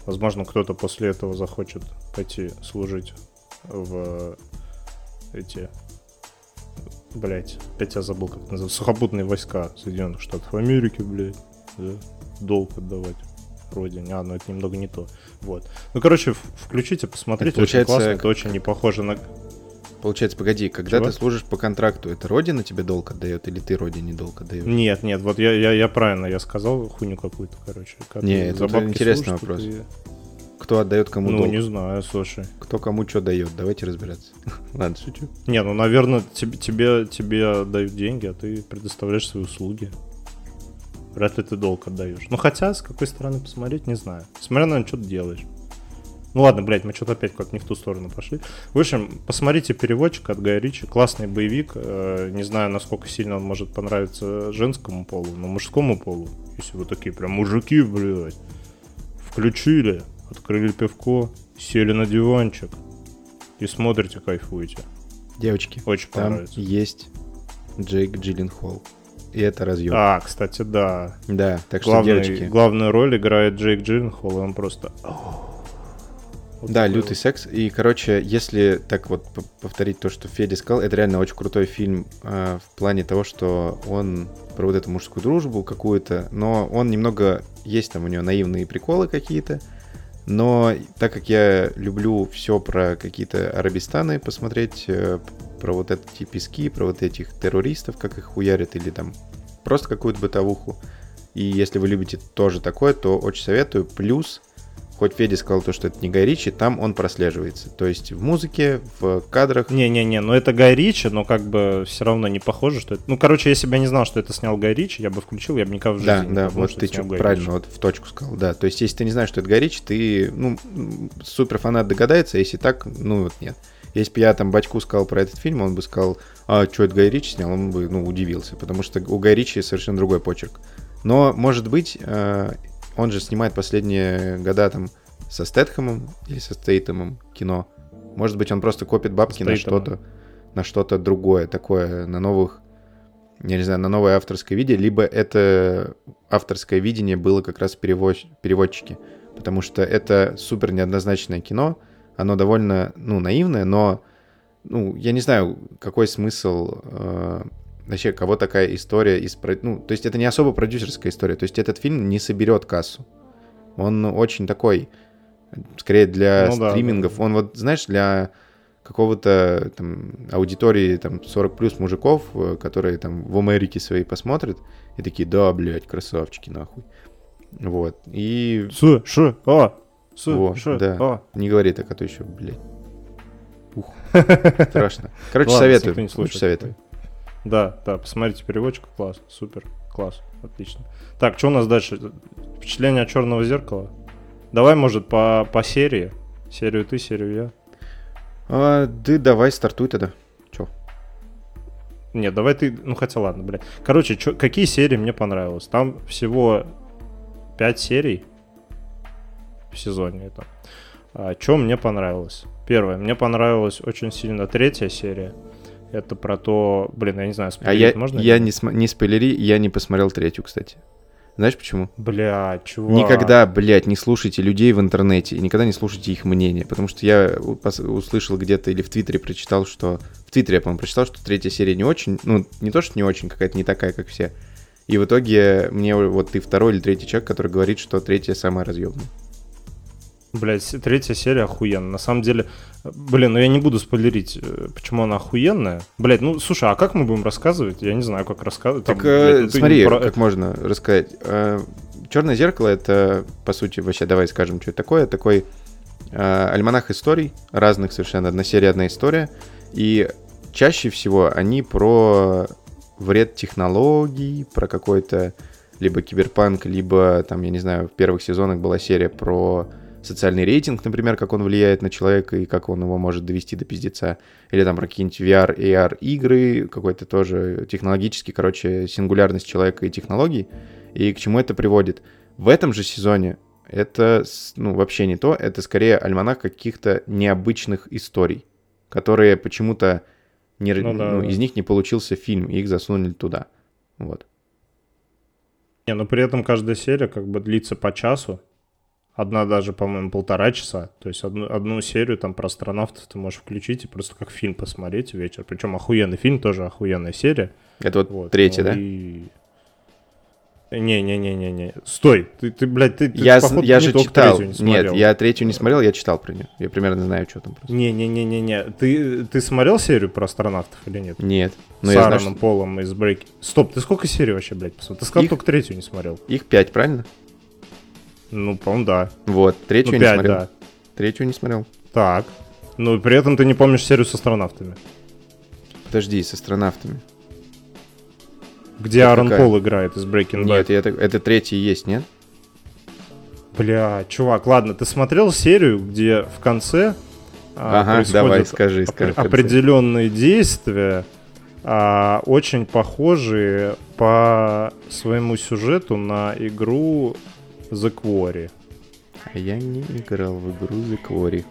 Speaker 1: Возможно, кто-то после этого захочет пойти служить в эти... Блять, опять я забыл, как называется. Сухопутные войска Соединенных Штатов Америки, блядь. Да? Долг отдавать родине. А, ну это немного не то. Вот. Ну, короче, включите, посмотрите.
Speaker 2: Это получается,
Speaker 1: очень классно. Это очень не похоже на...
Speaker 2: Получается, погоди, когда
Speaker 1: Чего?
Speaker 2: ты служишь по контракту, это Родина тебе долг отдает или ты Родине долг отдаешь?
Speaker 1: Нет, нет, вот я, я, я правильно, я сказал хуйню какую-то, короче. Как
Speaker 2: Не, это интересный
Speaker 1: служишь,
Speaker 2: вопрос.
Speaker 1: и-
Speaker 2: Кто отдает кому
Speaker 1: Ну,
Speaker 2: долг?
Speaker 1: не знаю, слушай.
Speaker 2: Кто кому что дает? Давайте разбираться. Ладно, шучу.
Speaker 1: Не, ну, наверное, тебе, тебе, тебе дают деньги, а ты предоставляешь свои услуги. Вряд ли ты долг отдаешь. Ну, хотя, с какой стороны посмотреть, не знаю. Смотря на что ты делаешь. Ну ладно, блядь, мы что-то опять как не в ту сторону пошли. В общем, посмотрите переводчик от Гая Ричи. Классный боевик. Э, Не знаю, насколько сильно он может понравиться женскому полу, но мужскому полу. Если вы такие прям мужики, блядь, включили, открыли пивко, сели на диванчик и смотрите, кайфуете.
Speaker 2: Девочки,
Speaker 1: Очень
Speaker 2: там
Speaker 1: понравится.
Speaker 2: есть Джейк Джилленхол. И это разъем.
Speaker 1: А, кстати, да.
Speaker 2: Да, так что,
Speaker 1: Главный-
Speaker 2: девочки.
Speaker 1: главную роль играет Джейк Джилленхол, и он просто... Вот
Speaker 2: Да,
Speaker 1: такой
Speaker 2: лютый секс. И, короче, если так вот повторить то, что Федя сказал, это реально очень крутой фильм э, в плане того, что он про вот эту мужскую дружбу какую-то, но он немного... Есть там у него наивные приколы какие-то, но так как я люблю все про какие-то Арабистаны посмотреть, э, про вот эти пески, про вот этих террористов, как их хуярят, или там просто какую-то бытовуху, и если вы любите тоже такое, то очень советую. Плюс хоть Федя сказал то, что это не Гай Ричи, там он прослеживается. То есть в музыке, в кадрах.
Speaker 1: Не-не-не, ну это Гай Ричи, но как бы все равно не похоже, что это... Ну, короче, если бы я не знал, что это снял Гай Ричи, я бы включил, я бы никогда в жизни
Speaker 2: Да,
Speaker 1: не
Speaker 2: да,
Speaker 1: подумал,
Speaker 2: вот
Speaker 1: что
Speaker 2: ты
Speaker 1: Гай
Speaker 2: правильно вот в точку сказал, да. То есть если ты не знаешь, что это Гай Ричи, ты, ну, м, супер фанат догадается, а если так, ну вот нет. Если бы я там батьку сказал про этот фильм, он бы сказал, а что это Гай Ричи снял, он бы, ну, удивился, потому что у Гай Ричи совершенно другой почерк. Но, может быть, э, он же снимает последние года там со Стэтхэмом или со Стейтемом кино. Может быть, он просто копит бабки на
Speaker 1: Стейтемом.
Speaker 2: что-то, на что-то другое, такое, на новых я не знаю, на новое авторское видение, либо это авторское видение было как раз перевод, переводчики. Потому что это супер неоднозначное кино, оно довольно, ну, наивное, но, ну, я не знаю, какой смысл э, вообще, кого такая история из... Ну, то есть это не особо продюсерская история, то есть этот фильм не соберет кассу. Он очень такой, скорее для ну, стримингов. Да. Он вот, знаешь, для какого-то там аудитории там 40 плюс мужиков, э, которые там в Америке свои посмотрят и такие, да, блядь, красавчики, нахуй. Вот. И...
Speaker 1: С, ш, а, с,
Speaker 2: Во,
Speaker 1: ш,
Speaker 2: да.
Speaker 1: а.
Speaker 2: Не говори так, а то еще, блядь. Ух. Страшно. Короче, Ладно, советую. Не слушает, советую.
Speaker 1: Да, да, посмотрите переводчика, класс, супер, класс, отлично. Так, что у нас дальше? Впечатление от черного зеркала? Давай, может, по, по серии. Серию ты, серию я.
Speaker 2: А, ты давай, стартуй тогда. Чё?
Speaker 1: Нет, давай ты... Ну, хотя ладно, блядь. Короче, чё, какие серии мне понравилось? Там всего 5 серий сезоне. Это. А, что мне понравилось? Первое, мне понравилась очень сильно третья серия. Это про то... Блин, я не знаю,
Speaker 2: а я, можно? Я не, см... не спойлери, я не посмотрел третью, кстати. Знаешь почему?
Speaker 1: Бля, чувак.
Speaker 2: Никогда, блядь, не слушайте людей в интернете и никогда не слушайте их мнение. Потому что я услышал где-то или в Твиттере прочитал, что... В Твиттере, я, по-моему, прочитал, что третья серия не очень... Ну, не то, что не очень, какая-то не такая, как все. И в итоге мне вот ты второй или третий человек, который говорит, что третья самая разъемная.
Speaker 1: Блять, третья серия охуенная. На самом деле, блин, ну я не буду спойлерить, э, почему она охуенная. Блять, ну слушай, а как мы будем рассказывать? Я не знаю, как рассказывать.
Speaker 2: Так, Там, э, блядь, смотри, про... как можно рассказать. Э, Черное зеркало это, по сути, вообще, давай скажем, что это такое. Такой альманах историй, разных совершенно. Одна серия, одна история. И чаще всего они про вред технологий, про какой-то либо киберпанк, либо там, я не знаю, в первых сезонах была серия про социальный рейтинг, например, как он влияет на человека и как он его может довести до пиздеца. Или там про какие-нибудь VR, AR игры, какой-то тоже технологический, короче, сингулярность человека и технологий. И к чему это приводит? В этом же сезоне это ну, вообще не то, это скорее альманах каких-то необычных историй, которые почему-то не, ну, да, ну, да. из них не получился фильм, и их засунули туда. Вот.
Speaker 1: Не, но при этом каждая серия как бы длится по часу, Одна даже, по-моему, полтора часа. То есть одну, одну серию там про астронавтов ты можешь включить и просто как фильм посмотреть вечер. Причем охуенный фильм, тоже охуенная серия.
Speaker 2: Это вот, вот третий, ну, да? И...
Speaker 1: Не-не-не-не-не. Стой, ты, ты блядь, ты,
Speaker 2: я, ты походу, я же читал. Не Нет, я третью не смотрел, я читал про нее. Я примерно знаю, что там просто.
Speaker 1: Не-не-не-не-не. Ты, ты смотрел серию про астронавтов или нет?
Speaker 2: Нет.
Speaker 1: Но С Аароном что... Полом из Брейки. Стоп, ты сколько серий вообще, блядь, посмотрел? Ты сказал, их... только третью не смотрел.
Speaker 2: Их пять, правильно?
Speaker 1: Ну, по-моему, да.
Speaker 2: Вот, третью ну, 5, не смотрел. Да. Третью не смотрел.
Speaker 1: Так. Ну, при этом ты не помнишь серию с астронавтами.
Speaker 2: Подожди, с астронавтами.
Speaker 1: Где это Аарон какая? Пол играет из Breaking Bad.
Speaker 2: Нет, это, это третий есть, нет?
Speaker 1: Бля, чувак, ладно, ты смотрел серию, где в конце
Speaker 2: а, ага, давай, скажи, скажи.
Speaker 1: определенные действия, а, очень похожие по своему сюжету на игру The Quarry.
Speaker 2: А я не играл в игру The Quarry.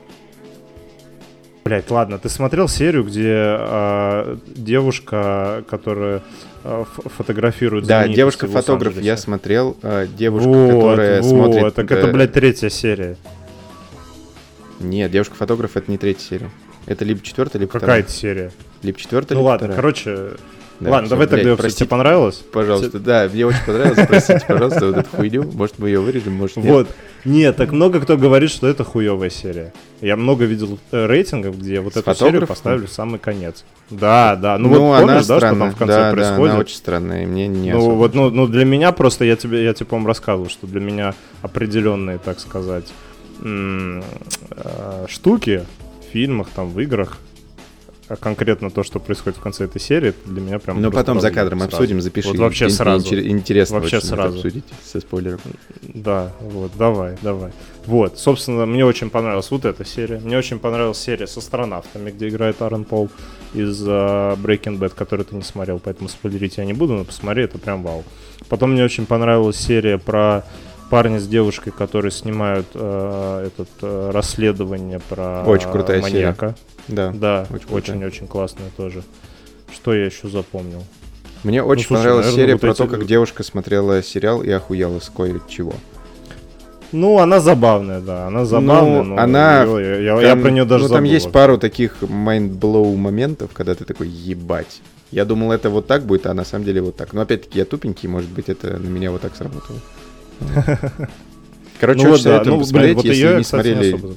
Speaker 1: Блять, ладно, ты смотрел серию, где э, девушка, которая э, фотографирует
Speaker 2: Да, девушка-фотограф, я смотрел. Э, девушка, вот, которая вот, смотрит...
Speaker 1: Так это, блядь, третья серия.
Speaker 2: Нет, девушка-фотограф это не третья серия. Это либо четвертая, либо
Speaker 1: Какая вторая. Какая-то серия?
Speaker 2: Либо четвертая,
Speaker 1: ну,
Speaker 2: либо
Speaker 1: ладно,
Speaker 2: вторая.
Speaker 1: короче, да, Ладно, давай тогда, блядь, простите, тебе понравилось?
Speaker 2: Пожалуйста, да, мне очень понравилось. Простите, пожалуйста, вот эту хуйню. Может, мы ее вырежем, может, нет.
Speaker 1: Вот. Нет, так много кто говорит, что это хуевая серия. Я много видел э, рейтингов, где вот С эту серию поставили в самый конец. Да, да. Ну, ну вот помнишь, да, что там в конце
Speaker 2: да,
Speaker 1: происходит?
Speaker 2: Да, она очень странная, мне не
Speaker 1: Ну вот, ну, ну для меня просто, я тебе, я тебе, по-моему, рассказывал, что для меня определенные, так сказать, э, штуки в фильмах, там, в играх, а конкретно то, что происходит в конце этой серии, это для меня прям...
Speaker 2: Ну, потом за кадром сразу. обсудим, запиши.
Speaker 1: Вот вообще сразу.
Speaker 2: Интересно
Speaker 1: вообще сразу.
Speaker 2: обсудить со спойлером.
Speaker 1: Да, вот, давай, давай. Вот, собственно, мне очень понравилась вот эта серия. Мне очень понравилась серия с астронавтами, где играет Аарон Пол из uh, Breaking Bad, который ты не смотрел, поэтому спойлерить я не буду, но посмотри, это прям вау. Потом мне очень понравилась серия про парня с девушкой, которые снимают э, этот э, расследование про
Speaker 2: Очень крутая
Speaker 1: маньяка.
Speaker 2: Серия.
Speaker 1: Да. Да, очень-очень классная тоже. Что я еще запомнил?
Speaker 2: Мне очень
Speaker 1: слушай,
Speaker 2: понравилась
Speaker 1: наверное,
Speaker 2: серия
Speaker 1: вот
Speaker 2: про
Speaker 1: эти-
Speaker 2: то, как девушка смотрела сериал и охуела с кое-чего.
Speaker 1: Ну, она забавная, да, она забавная,
Speaker 2: Ну,
Speaker 1: но
Speaker 2: она
Speaker 1: её- я, я- я
Speaker 2: Там-
Speaker 1: про нее даже
Speaker 2: Ну, там
Speaker 1: забыл
Speaker 2: есть пару таких mind-blow моментов, когда ты такой, ебать. Я думал, это вот так будет, а на самом деле вот так. Но опять-таки я тупенький, может быть, это на меня вот так сработало. Короче,
Speaker 1: Ну вот да,
Speaker 2: советуем
Speaker 1: ну, блин,
Speaker 2: посмотреть,
Speaker 1: вот
Speaker 2: если
Speaker 1: я,
Speaker 2: не
Speaker 1: кстати, не
Speaker 2: смотрели
Speaker 1: особо-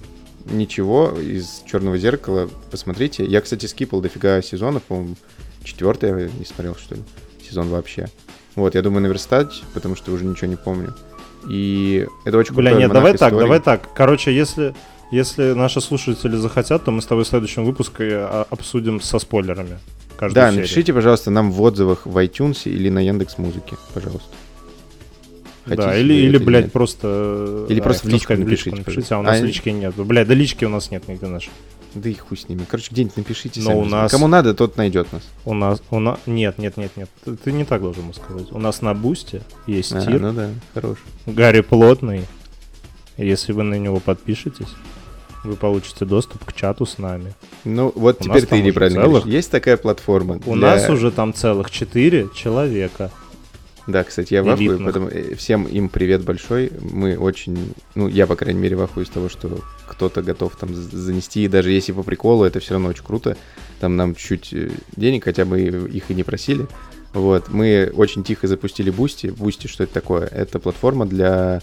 Speaker 2: ничего из Черного зеркала, посмотрите. Я, кстати, скипал дофига сезонов, по-моему, четвертый я не смотрел, что ли, сезон вообще. Вот, я думаю, наверстать, потому что уже ничего не помню. И это очень
Speaker 1: Бля,
Speaker 2: крутой
Speaker 1: нет, давай так,
Speaker 2: историй.
Speaker 1: давай так. Короче, если, если наши слушатели захотят, то мы с тобой в следующем выпуске а, обсудим со спойлерами.
Speaker 2: Да,
Speaker 1: серию.
Speaker 2: напишите, пожалуйста, нам в отзывах в iTunes или на Яндекс Музыке, пожалуйста.
Speaker 1: Да,
Speaker 2: Хотите
Speaker 1: или,
Speaker 2: вы
Speaker 1: или
Speaker 2: это
Speaker 1: блядь,
Speaker 2: нет?
Speaker 1: просто...
Speaker 2: Или
Speaker 1: а,
Speaker 2: просто в личку напишите,
Speaker 1: напишите, а у нас
Speaker 2: А,
Speaker 1: лички нет. Бля, да лички у нас нет нигде наших.
Speaker 2: Да и хуй с ними. Короче, где-нибудь напишите
Speaker 1: Но у нас-
Speaker 2: Кому надо, тот найдет нас.
Speaker 1: У нас, у нас, нет, нет, нет, нет, ты, ты не так должен ему сказать. У нас на бусте есть
Speaker 2: А,
Speaker 1: тир,
Speaker 2: ну да, хорош.
Speaker 1: Гарри плотный. Если вы на него подпишетесь, вы получите доступ к чату с нами.
Speaker 2: Ну, вот
Speaker 1: У
Speaker 2: теперь ты неправильно
Speaker 1: целых-.
Speaker 2: Есть такая платформа.
Speaker 1: У
Speaker 2: для-
Speaker 1: нас уже там целых четыре человека.
Speaker 2: Да, кстати, я в ахуе,
Speaker 1: элитных.
Speaker 2: поэтому э, всем им привет большой. Мы очень, ну, я, по крайней мере, в ахуе из того, что кто-то готов там занести, и даже если по приколу, это все равно очень круто. Там нам чуть э, денег, хотя бы их и не просили. Вот, мы очень тихо запустили Boosty. Boosty, что это такое? Это платформа для,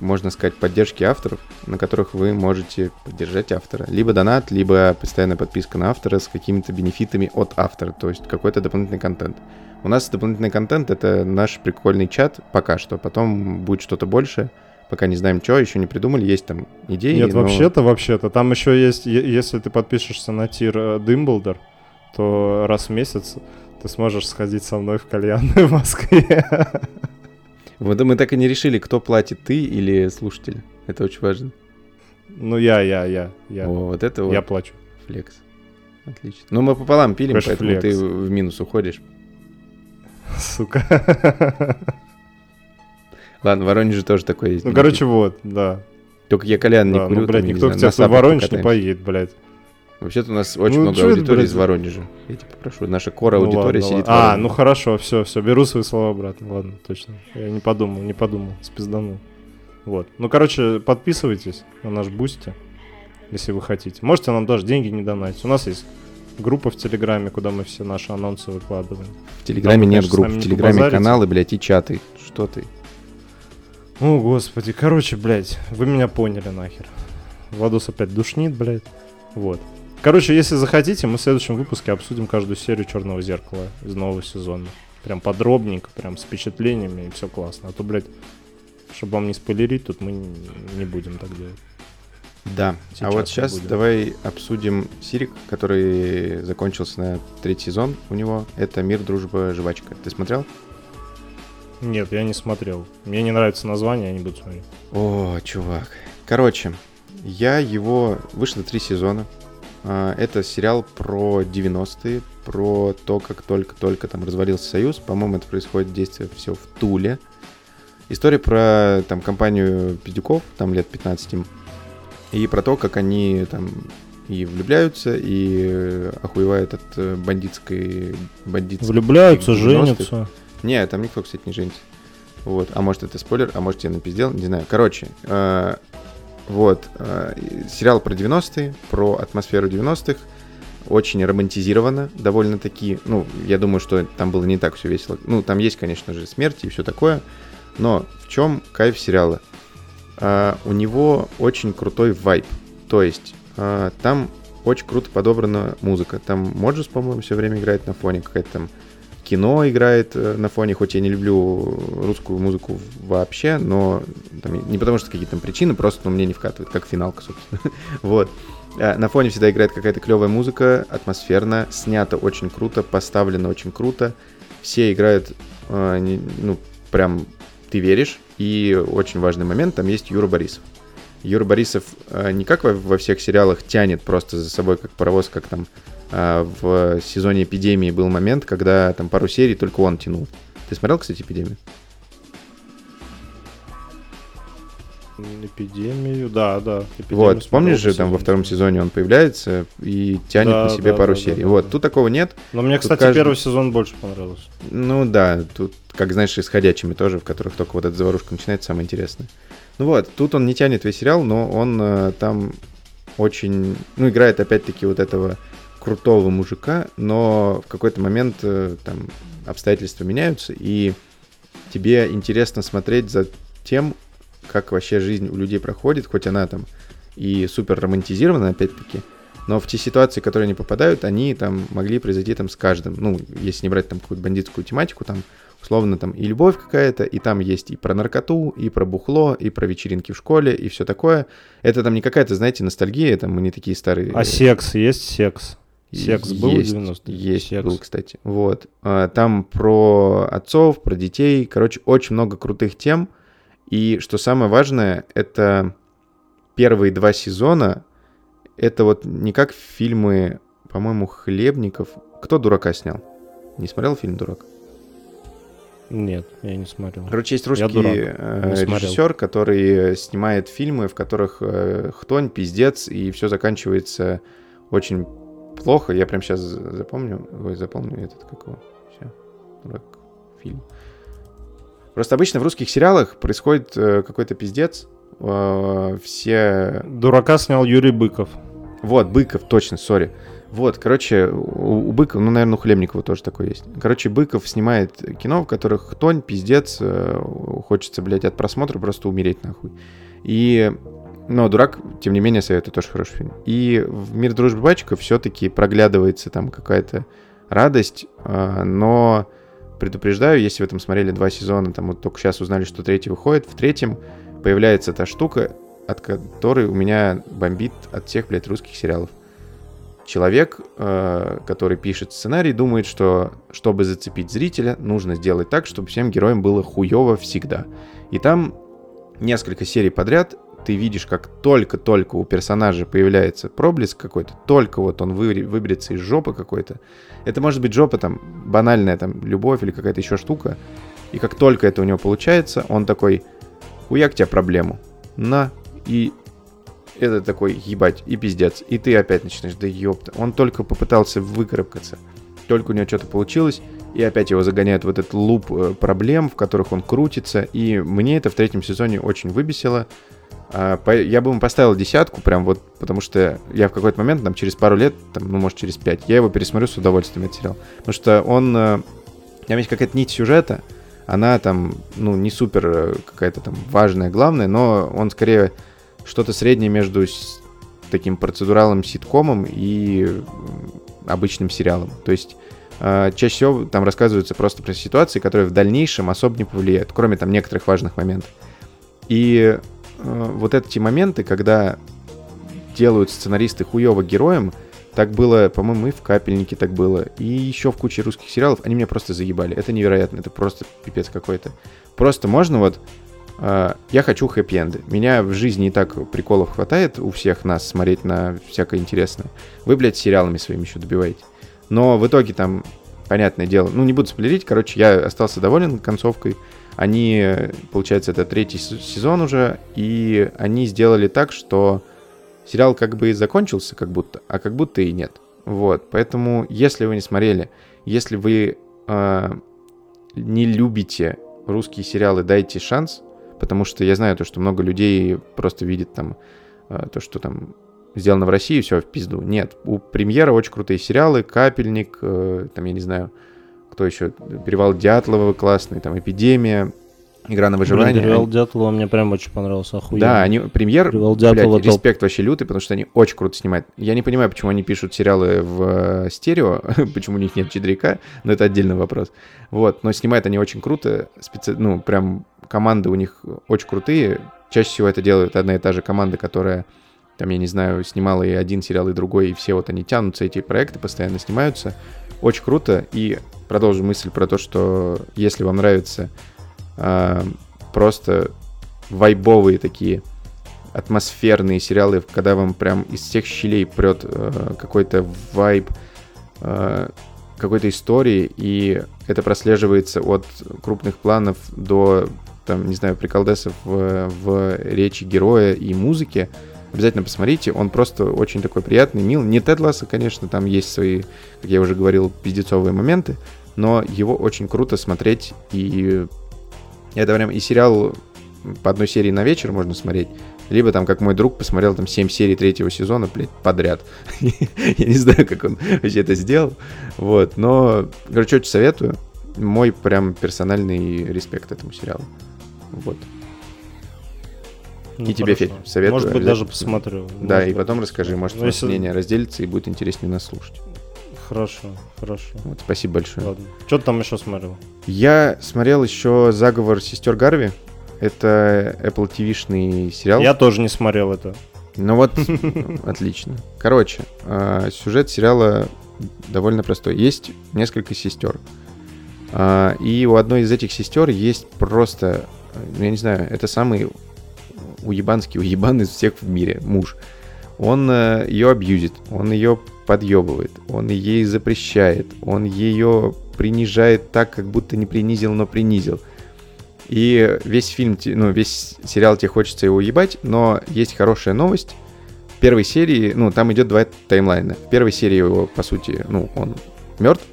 Speaker 2: можно сказать, поддержки авторов, на которых вы можете поддержать автора. Либо донат, либо постоянная подписка на автора с какими-то бенефитами от автора, то есть какой-то дополнительный контент. У нас дополнительный контент — это наш прикольный чат пока что. Потом будет что-то больше. Пока не знаем, что, еще не придумали. Есть там идеи.
Speaker 1: Нет,
Speaker 2: но-
Speaker 1: вообще-то, вообще-то. Там еще есть, если ты подпишешься на тир э, Димблдер, то раз в месяц ты сможешь сходить со мной в кальянную в Москве.
Speaker 2: Вот мы так и не решили, кто платит, ты или слушатели. Это очень важно.
Speaker 1: Ну, я, я, я, я.
Speaker 2: О, вот это вот
Speaker 1: Я плачу.
Speaker 2: флекс. Отлично. Ну, мы пополам пилим,
Speaker 1: Конечно,
Speaker 2: поэтому ты
Speaker 1: флекс.
Speaker 2: в минус уходишь.
Speaker 1: Сука.
Speaker 2: Ладно, в Воронеже тоже такое есть.
Speaker 1: Ну, короче, вот, да.
Speaker 2: Только я кальян не
Speaker 1: Да,
Speaker 2: курю.
Speaker 1: ну, блядь,
Speaker 2: там,
Speaker 1: никто
Speaker 2: не знаю,
Speaker 1: тебе
Speaker 2: на
Speaker 1: в Воронеж не поедет, блядь.
Speaker 2: Вообще-то у нас очень
Speaker 1: Ну,
Speaker 2: много аудитории из Воронежа. Я тебя попрошу. Наша core
Speaker 1: Ну,
Speaker 2: аудитория
Speaker 1: ладно,
Speaker 2: сидит в
Speaker 1: ладно. А,
Speaker 2: Воронеже.
Speaker 1: ну хорошо, все, все, беру свои слова обратно. Ладно, точно. Я не подумал, не подумал, спизданул. Вот. Ну, короче, подписывайтесь на наш Boosty, если вы хотите. Можете нам даже деньги не донатить. У нас есть группа в Телеграме, куда мы все наши анонсы выкладываем.
Speaker 2: В Телеграме
Speaker 1: Там
Speaker 2: нет групп, в Телеграме
Speaker 1: побазарите.
Speaker 2: каналы, блядь, и чаты. Что ты?
Speaker 1: О, господи, короче, блядь, вы меня поняли нахер. Владос опять душнит, блядь. Вот. Короче, если захотите, мы в следующем выпуске обсудим каждую серию Черного зеркала из нового сезона. Прям подробненько, прям с впечатлениями и все классно. А то, блядь, чтобы вам не спойлерить, тут мы не будем так делать.
Speaker 2: Да.
Speaker 1: Сейчас
Speaker 2: а вот сейчас
Speaker 1: будем.
Speaker 2: давай обсудим Сирик, который закончился на третий сезон у него. Это «Мир, дружба, жвачка». Ты смотрел?
Speaker 1: Нет, я не смотрел. Мне не нравится название, я не буду смотреть.
Speaker 2: О, чувак. Короче, я его... Вышло три сезона. А, Это сериал про 90-е, про то, как только-только там развалился Союз. По-моему, это происходит действие все в Туле. История про там компанию педюков, там лет 15 им. И про то, как они там и влюбляются, и охуевают от э, бандитской... бандитской
Speaker 1: Влюбляются,
Speaker 2: 90-х.
Speaker 1: женятся.
Speaker 2: Не, там никто, кстати, не женится. Вот. А может это спойлер, а может я напиздел, не знаю. Короче, э, вот. э, сериал про 90-е, про атмосферу 90-х. Очень романтизировано, довольно-таки. Ну, я думаю, что там было не так все весело. Ну, там есть, конечно же, смерти и все такое. Но в чем кайф сериала? А, у него очень крутой вайб. То есть а, там очень круто подобрана музыка. Там Mujuice, по-моему, все время играет на фоне. Какая-то там кино играет э, на фоне, хоть я не люблю русскую музыку вообще, но там, не потому что какие-то там причины, просто ну, мне не вкатывает, как финалка, собственно. вот. А, На фоне всегда играет какая-то клевая музыка, атмосферно, снято очень круто, поставлено очень круто. Все играют, э, ну, прям ты веришь. И очень важный момент, там есть Юра Борисов. Юра Борисов э, не как во, всех сериалах тянет просто за собой как паровоз, как там в сезоне эпидемии был момент, когда там пару серий только он тянул. Ты смотрел, кстати, эпидемию?
Speaker 1: Эпидемию, да, да. Эпидемию
Speaker 2: Вот, помнишь же, там во втором сезоне он появляется и тянет
Speaker 1: Да,
Speaker 2: на себе
Speaker 1: да,
Speaker 2: пару
Speaker 1: да,
Speaker 2: серий.
Speaker 1: да,
Speaker 2: вот,
Speaker 1: да.
Speaker 2: тут такого нет.
Speaker 1: Но мне,
Speaker 2: Тут
Speaker 1: кстати,
Speaker 2: каждый-
Speaker 1: первый сезон больше понравился.
Speaker 2: Ну да, тут, как знаешь, исходящими тоже, в которых только вот эта заварушка начинается, самое интересное. Ну вот, тут он не тянет весь сериал, но он э, там очень, ну, играет опять-таки вот этого крутого мужика, но в какой-то момент э, там обстоятельства меняются, и тебе интересно смотреть за тем, как вообще жизнь у людей проходит, хоть она там и супер романтизирована, опять-таки, но в те ситуации, которые они попадают, они там могли произойти там с каждым. Ну, если не брать там какую-то бандитскую тематику, там условно там и любовь какая-то, и там есть и про наркоту, и про бухло, и про вечеринки в школе, и все такое. Это там не какая-то, знаете, ностальгия, там мы не такие старые.
Speaker 1: А секс есть секс? Секс был
Speaker 2: есть,
Speaker 1: 90-е?
Speaker 2: Есть,
Speaker 1: Секс.
Speaker 2: был, кстати. Вот. А, Там про отцов, про детей. Короче, очень много крутых тем. И что самое важное, это первые два сезона. Это вот не как фильмы, по-моему, Хлебников. Кто «Дурака» снял? Не смотрел фильм «Дурак»?
Speaker 1: Нет, я не смотрел.
Speaker 2: Короче, есть русский э, режиссер, который снимает фильмы, в которых э, хтонь, пиздец, и все заканчивается очень плохо. Я прям сейчас запомню. Ой, запомню этот какого. Все. Дурак. Фильм. Просто обычно в русских сериалах происходит э, какой-то пиздец. Э, все
Speaker 1: Дурака снял Юрий Быков.
Speaker 2: вот, Быков, точно, сори. Вот, короче, у, у Быкова, ну, наверное, у Хлебникова тоже такое есть. Короче, Быков снимает кино, в которых хтонь, пиздец, э, хочется, блядь, от просмотра просто умереть нахуй. И, но «Дурак», тем не менее, советую, тоже хороший фильм. И в «Мир, дружбы, батчиков» все-таки проглядывается там какая-то радость, э, но предупреждаю, если вы там смотрели два сезона, там вот только сейчас узнали, что третий выходит, в третьем появляется та штука, от которой у меня бомбит от всех, блядь, русских сериалов. Человек, э, который пишет сценарий, думает, что чтобы зацепить зрителя, нужно сделать так, чтобы всем героям было хуево всегда. И там несколько серий подряд ты видишь, как только-только у персонажа появляется проблеск какой-то, только вот он вы- выберется из жопы какой-то. Это может быть жопа там банальная, там любовь или какая-то еще штука. И как только это у него получается, он такой, хуяк тебе проблему. На. И это такой, ебать, и пиздец. И ты опять начинаешь, да ёпта. Он только попытался выкарабкаться. Только у него что-то получилось, и опять его загоняют в этот луп э, проблем, в которых он крутится. И мне это в третьем сезоне очень выбесило. А, Я бы ему поставил десятку, прям вот, потому что я в какой-то момент, там, через пару лет, там, ну, может, через пять, я его пересмотрю с удовольствием, этот сериал. Потому что он... э, Там есть какая-то нить сюжета, она там, ну, не супер э, какая-то там важная, главная, но он скорее что-то среднее между таким процедуралом ситкомом и обычным сериалом. То есть э, чаще всего там рассказываются просто про ситуации, которые в дальнейшем особо не повлияют, кроме там некоторых важных моментов. И вот эти моменты, когда делают сценаристы хуево героем, так было, по-моему, и в «Капельнике» так было, и еще в куче русских сериалов, они меня просто заебали. Это невероятно, это просто пипец какой-то. Просто можно вот... э, я хочу хэппи-энды. Меня в жизни и так приколов хватает у всех нас смотреть на всякое интересное. Вы, блядь, сериалами своими еще добиваете. Но в итоге там, понятное дело, ну не буду спойлерить, короче, я остался доволен концовкой. Они, получается, это третий сезон уже, и они сделали так, что сериал как бы и закончился, как будто, а как будто и нет. Вот, поэтому, если вы не смотрели, если вы э, не любите русские сериалы, дайте шанс, потому что я знаю то, что много людей просто видят там э, то, что там сделано в России, все в пизду. Нет, у премьера очень крутые сериалы, Капельник, э, там, я не знаю, кто еще, Перевал Дятлова классный, там, Эпидемия, Игра на выживание.
Speaker 1: Блин, Перевал Дятлова мне прям очень понравился, охуенно.
Speaker 2: да, они премьер,
Speaker 1: Перевал
Speaker 2: блядь,
Speaker 1: Дятлова топ.
Speaker 2: респект вообще лютый, потому что они очень круто снимают. Я не понимаю, почему они пишут сериалы в э, стерео, почему у них нет чедряка, но это отдельный вопрос. Вот, но снимают они очень круто, специ... ну, прям команды у них очень крутые. Чаще всего это делает одна и та же команда, которая, там, я не знаю, снимала и один сериал, и другой, и все вот они тянутся, эти проекты постоянно снимаются. Очень круто, и продолжу мысль про то, что если вам нравится а, просто вайбовые такие атмосферные сериалы, когда вам прям из всех щелей прет э, какой-то вайб э, какой-то истории, и это прослеживается от крупных планов до там, не знаю, приколдесов в, в речи героя и музыке, обязательно посмотрите. Он просто очень такой приятный, мил. Не Тед Ласса, конечно, там есть свои, как я уже говорил, пиздецовые моменты, но его очень круто смотреть. И это прям и сериал по одной серии на вечер можно смотреть, либо там, как мой друг, посмотрел там 7 серий третьего сезона, блядь, подряд. Я не знаю, как он вообще это сделал. Вот, но, короче, очень советую. Мой прям персональный респект этому сериалу. Вот.
Speaker 1: Ну,
Speaker 2: И тебе,
Speaker 1: хорошо.
Speaker 2: Федь, советую
Speaker 1: Может быть, даже посмотрю.
Speaker 2: Да,
Speaker 1: Может
Speaker 2: и потом расскажи, может,
Speaker 1: Ну, если-
Speaker 2: мнение разделится и будет интереснее нас слушать.
Speaker 1: Хорошо, хорошо.
Speaker 2: Вот, спасибо большое.
Speaker 1: Ладно. Что ты там еще смотрел?
Speaker 2: Я смотрел еще «Заговор сестер Гарви». Это Apple TV-шный сериал.
Speaker 1: Я тоже не смотрел это.
Speaker 2: Ну вот, отлично. Короче, а, сюжет сериала довольно простой. Есть несколько сестер. А, И у одной из этих сестер есть просто, ну, я не знаю, это самый уебанский уебан из всех в мире, муж. Он э, ее абьюзит, он ее подъебывает, он ей запрещает, он ее принижает так, как будто не принизил, но принизил. И весь фильм, ну, весь сериал тебе хочется его ебать, но есть хорошая новость. В первой серии, ну, там идет два таймлайна. В первой серии его, по сути, ну, он мертв.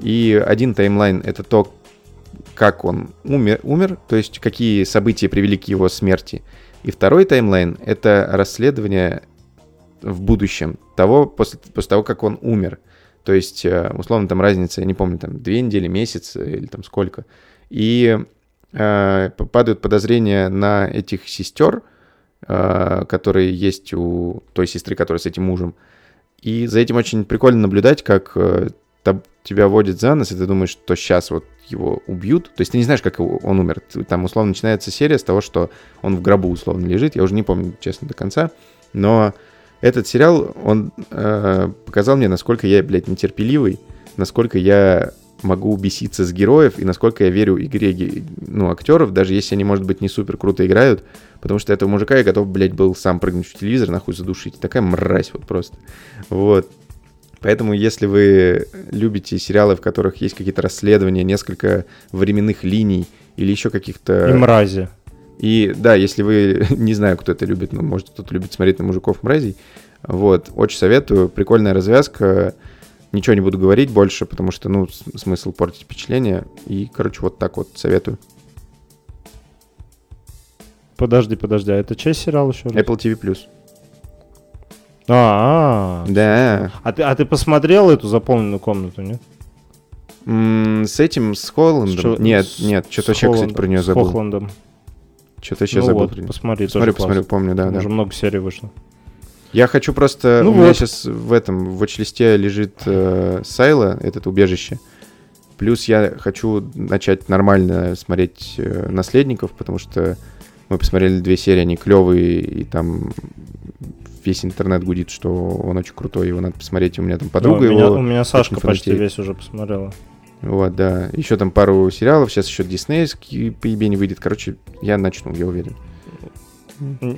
Speaker 2: И один таймлайн — это то, как он умер, умер, то есть какие события привели к его смерти. И второй таймлайн — это расследование в будущем того, после, после того, как он умер. То есть, э, условно, там разница, я не помню, там две недели, месяц э, или там сколько. И э, падают подозрения на этих сестер, э, которые есть у той сестры, которая с этим мужем. И за этим очень прикольно наблюдать, как э, тебя водят за нос, и ты думаешь, что сейчас вот его убьют. То есть ты не знаешь, как его- он умер. Там, условно, начинается серия с того, что он в гробу, условно, лежит. Я уже не помню, честно, до конца. Но этот сериал, он э, показал мне, насколько я, блядь, нетерпеливый, насколько я могу беситься с героев и насколько я верю игре ну, актеров, даже если они, может быть, не супер круто играют, потому что этого мужика я готов, блядь, был сам прыгнуть в телевизор, нахуй задушить. Такая мразь вот просто. Вот. Поэтому, если вы любите сериалы, в которых есть какие-то расследования, несколько временных линий или еще каких-то...
Speaker 1: И мрази.
Speaker 2: И да, если вы, не знаю, кто это любит, но может кто-то любит смотреть на мужиков мразей, вот, очень советую, прикольная развязка, ничего не буду говорить больше, потому что, ну, смысл портить впечатление, и, короче, вот так вот советую.
Speaker 1: Подожди, подожди, а это чей сериал еще? раз?
Speaker 2: Apple TV+.
Speaker 1: А, а.
Speaker 2: Да,
Speaker 1: А ты, а ты посмотрел эту заполненную комнату, нет?
Speaker 2: М, с этим, с Холландом,
Speaker 1: С
Speaker 2: нет, нет, что-то вообще, кстати,
Speaker 1: Холландом,
Speaker 2: про нее
Speaker 1: с
Speaker 2: забыл. Что-то сейчас
Speaker 1: ну
Speaker 2: забыл
Speaker 1: вот, посмотри,
Speaker 2: Посмотрю, посмотрю, помню, да, да.
Speaker 1: Уже много серий вышло.
Speaker 2: Я хочу просто...
Speaker 1: Ну
Speaker 2: у меня
Speaker 1: вот.
Speaker 2: сейчас в этом, в watch-листе лежит э, Сайла, этот убежище. Плюс я хочу начать нормально смотреть э, «Наследников», потому что мы посмотрели две серии, они клевые, и там весь интернет гудит, что он очень крутой, его надо посмотреть. У меня там подруга
Speaker 1: Да, у, меня,
Speaker 2: его...
Speaker 1: у меня Сашка почти
Speaker 2: фанатеет.
Speaker 1: весь уже посмотрела.
Speaker 2: Вот, да. Еще там пару сериалов, сейчас еще диснеевский поебень выйдет. Короче, я начну, я уверен.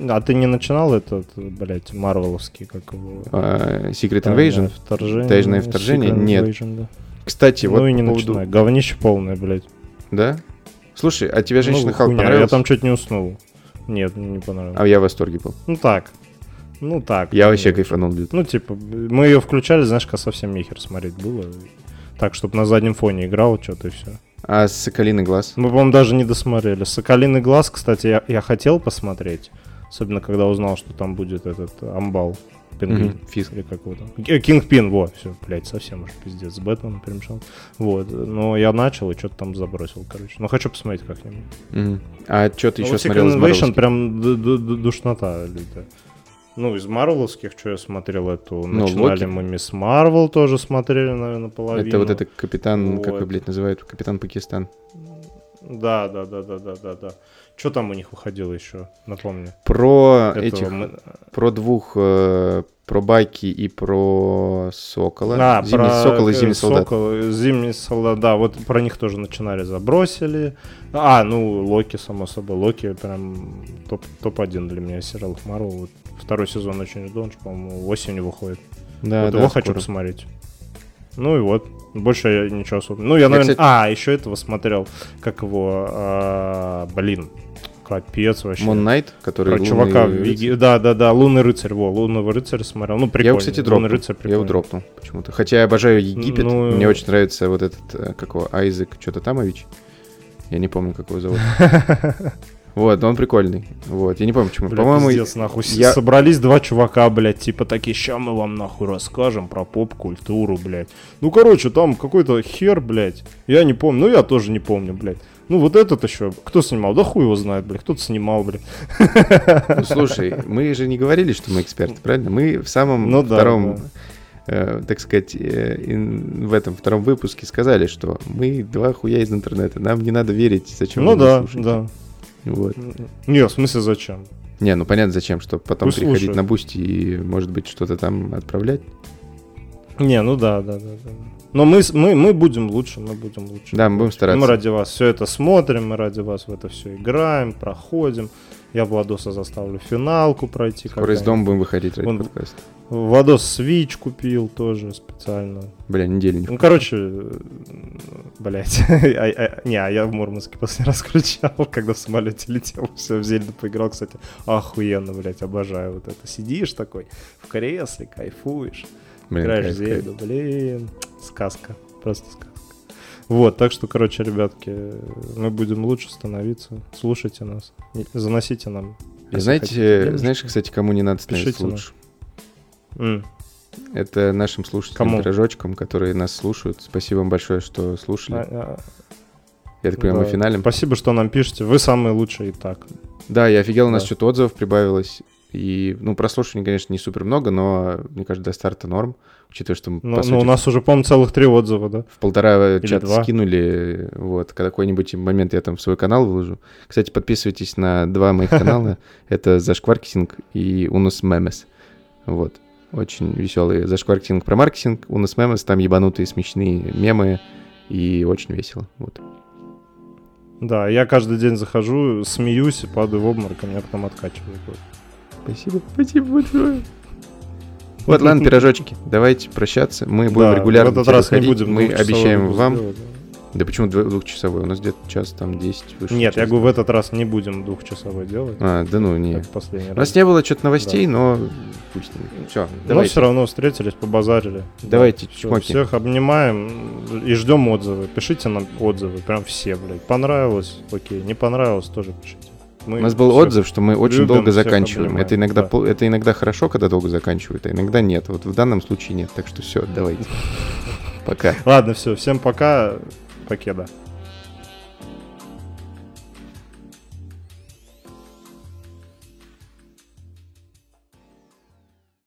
Speaker 1: А ты не начинал этот, блядь, Марвеловский, как его?
Speaker 2: А, Secret
Speaker 1: Тайное
Speaker 2: Invasion.
Speaker 1: Вторжение.
Speaker 2: Тайное вторжение?
Speaker 1: Secret
Speaker 2: Нет.
Speaker 1: Invasion, да.
Speaker 2: Кстати, вот
Speaker 1: ну и не
Speaker 2: по поводу-
Speaker 1: начинай. Говнище полное, блядь.
Speaker 2: Да? Слушай, а тебе «Женщина
Speaker 1: Ну,
Speaker 2: Халк»
Speaker 1: хуйня,
Speaker 2: понравилась?
Speaker 1: Я там чуть не уснул. Нет, мне не понравилось.
Speaker 2: А я в восторге был.
Speaker 1: Ну так. Ну так.
Speaker 2: Я вообще
Speaker 1: Ну,
Speaker 2: кайфанул, люто.
Speaker 1: Ну, типа, мы ее включали, знаешь, как совсем нехер смотреть было. Так, чтобы на заднем фоне играл что-то и все.
Speaker 2: А «Соколиный глаз»?
Speaker 1: Мы, по-моему, даже не досмотрели. Соколиный глаз, кстати, я, я хотел посмотреть. Особенно, когда узнал, что там будет этот амбал. Пингвин.
Speaker 2: Мгм, Фиск.
Speaker 1: Или как его там? Э, Кингпин, во, все, блядь, совсем уж пиздец, с Бэтменом перемешал. Вот, но я начал и что-то там забросил, короче. Но хочу посмотреть как-нибудь.
Speaker 2: Мгм. А что ты
Speaker 1: Ну,
Speaker 2: еще
Speaker 1: вот
Speaker 2: смотрел
Speaker 1: Secret Invasion прям ду- ду- ду- душнота лютая. Ну, из Марвеловских, что я смотрел, эту
Speaker 2: Ну,
Speaker 1: начинали
Speaker 2: Локи.
Speaker 1: мы Мисс Марвел тоже смотрели, наверное, половину.
Speaker 2: Это вот это капитан, как его,
Speaker 1: Вот.
Speaker 2: блядь, называют? Капитан Пакистан.
Speaker 1: Да, да, да, да, да, да, да. Что там у них выходило еще? Напомню.
Speaker 2: Про
Speaker 1: Этого
Speaker 2: этих,
Speaker 1: мы-
Speaker 2: про двух, э, про Байки и про Сокола.
Speaker 1: А,
Speaker 2: Зимний
Speaker 1: про
Speaker 2: Сокол и
Speaker 1: э,
Speaker 2: Зимний Солдат.
Speaker 1: Сокол, э, Зимний солдат, да, вот про них тоже начинали, забросили. А, ну, Локи, само собой. Локи прям топ- топ-1 для меня сериал Марвел. Вот Второй сезон очень жду, он же, по-моему, осенью выходит.
Speaker 2: Да,
Speaker 1: вот
Speaker 2: да,
Speaker 1: его хочу
Speaker 2: скоро.
Speaker 1: посмотреть. Ну и вот. Больше я ничего особо. Ну, я,
Speaker 2: Я,
Speaker 1: наверное.
Speaker 2: кстати-
Speaker 1: А, еще этого смотрел. Как его. а, блин. Капец вообще.
Speaker 2: Мон Найт, который
Speaker 1: Про чувака. Виги- Да, да, да, Лунный рыцарь. Во, Лунного рыцаря смотрел. Ну, прикольно.
Speaker 2: Я его, кстати, дропнул.
Speaker 1: Лунный рыцарь
Speaker 2: Я его
Speaker 1: прикольный.
Speaker 2: дропнул почему-то. Хотя я обожаю Египет.
Speaker 1: Ну,
Speaker 2: Мне очень нравится вот этот, э, как его, Айзек что-то Тамович. Я не помню, как его зовут. Вот, но он прикольный. Вот, я не помню, почему.
Speaker 1: Бля,
Speaker 2: По-моему,
Speaker 1: пиздец, нахуй.
Speaker 2: я-
Speaker 1: Собрались два чувака, блядь, типа такие, ща мы вам нахуй расскажем про поп-культуру, блядь. Ну, короче, там какой-то хер, блядь. Я не помню, ну я тоже не помню, блядь. Ну, вот этот еще, кто снимал? Да хуй его знает, блядь, кто-то снимал, блядь.
Speaker 2: Ну, слушай, мы же не говорили, что мы эксперты, правильно? Мы в самом
Speaker 1: Ну да,
Speaker 2: втором,
Speaker 1: да.
Speaker 2: э, так сказать, э, ин- в этом втором выпуске сказали, что мы два хуя из интернета, нам не надо верить, зачем
Speaker 1: Ну да,
Speaker 2: слушаете.
Speaker 1: да.
Speaker 2: Вот.
Speaker 1: Не, в смысле зачем?
Speaker 2: Не, ну понятно, зачем, чтобы потом
Speaker 1: Пусть
Speaker 2: приходить
Speaker 1: слушают.
Speaker 2: на Boosty и, может быть, что-то там отправлять.
Speaker 1: Не, ну да, да, да, да. Но мы, мы, мы будем лучше, мы будем лучше.
Speaker 2: Да, мы будем стараться.
Speaker 1: Мы ради вас все это смотрим, мы ради вас в это все играем, проходим. Я Владоса заставлю финалку пройти.
Speaker 2: Скоро из дома будем выходить ради
Speaker 1: Он-
Speaker 2: подкаста.
Speaker 1: Владос Switch купил тоже специально.
Speaker 2: Бля, неделю не
Speaker 1: Ну, короче, блять. Не, а я в Мурманске последний раз включал, когда в самолете летел. Все, в Зельду поиграл, кстати. Охуенно, блять, обожаю вот это. Сидишь такой в кресле, кайфуешь.
Speaker 2: Блин,
Speaker 1: Играешь
Speaker 2: кайф, кайф.
Speaker 1: Зельду, блин. Сказка, просто сказка. Вот, так что, короче, ребятки, мы будем лучше становиться. Слушайте нас, заносите нам.
Speaker 2: И знаете, знаешь, кстати, кому не надо становиться
Speaker 1: Пишите нам. М,
Speaker 2: Это нашим слушателям,
Speaker 1: Кому?
Speaker 2: пирожочкам, которые нас слушают. Спасибо вам большое, что слушали.
Speaker 1: а- а,
Speaker 2: Я так понимаю, мы
Speaker 1: да.
Speaker 2: финалем.
Speaker 1: Спасибо, что нам пишете. Вы самые лучшие и так.
Speaker 2: Да, я офигел, у нас что-то отзывов прибавилось. И, ну, прослушиваний, конечно, не супер много, но, мне кажется, до старта норм. Учитывая, что мы,
Speaker 1: Ну,
Speaker 2: по
Speaker 1: ну,
Speaker 2: сути,
Speaker 1: у нас уже, по-моему, целых три отзыва, да?
Speaker 2: в полтора
Speaker 1: Или
Speaker 2: чата
Speaker 1: два.
Speaker 2: скинули. Вот, когда какой-нибудь момент я там в свой канал выложу. Кстати, подписывайтесь на два моих канала. Это Зашкваркетинг и Унус Мемес. Вот. Очень веселые. Зашкваркетинг про маркетинг, Унус Мемес, там ебанутые смешные мемы. И очень весело. Вот.
Speaker 1: Да, я каждый день захожу, смеюсь и падаю в обморок, а меня потом откачивают.
Speaker 2: Спасибо, спасибо большое. Вот, ладно, пирожочки, давайте прощаться. Мы будем
Speaker 1: Да,
Speaker 2: регулярно
Speaker 1: в этот раз не
Speaker 2: выходить.
Speaker 1: будем
Speaker 2: Мы обещаем вам.
Speaker 1: делать,
Speaker 2: Да почему дво- двухчасовой? У нас где-то час там 10
Speaker 1: да.
Speaker 2: вышел.
Speaker 1: Нет, я говорю, в этот раз не будем двухчасовой делать.
Speaker 2: А, да ну, не.
Speaker 1: В последний
Speaker 2: У
Speaker 1: раз.
Speaker 2: нас не было что-то новостей, но пусть. Все,
Speaker 1: Но
Speaker 2: давайте.
Speaker 1: все равно встретились, побазарили.
Speaker 2: Давайте,
Speaker 1: Всё,
Speaker 2: чмоки.
Speaker 1: всех обнимаем и ждем отзывы. Пишите нам отзывы, прям все, блядь. Понравилось, окей. Не понравилось, тоже пишите. Мы
Speaker 2: У нас был отзыв, что мы очень долго заканчиваем.
Speaker 1: обнимаем,
Speaker 2: Это иногда,
Speaker 1: да.
Speaker 2: это иногда хорошо, когда долго заканчивают, а иногда нет. Вот в данном случае нет. Так что все, давайте. Пока.
Speaker 1: Ладно, все, всем пока. Покеда.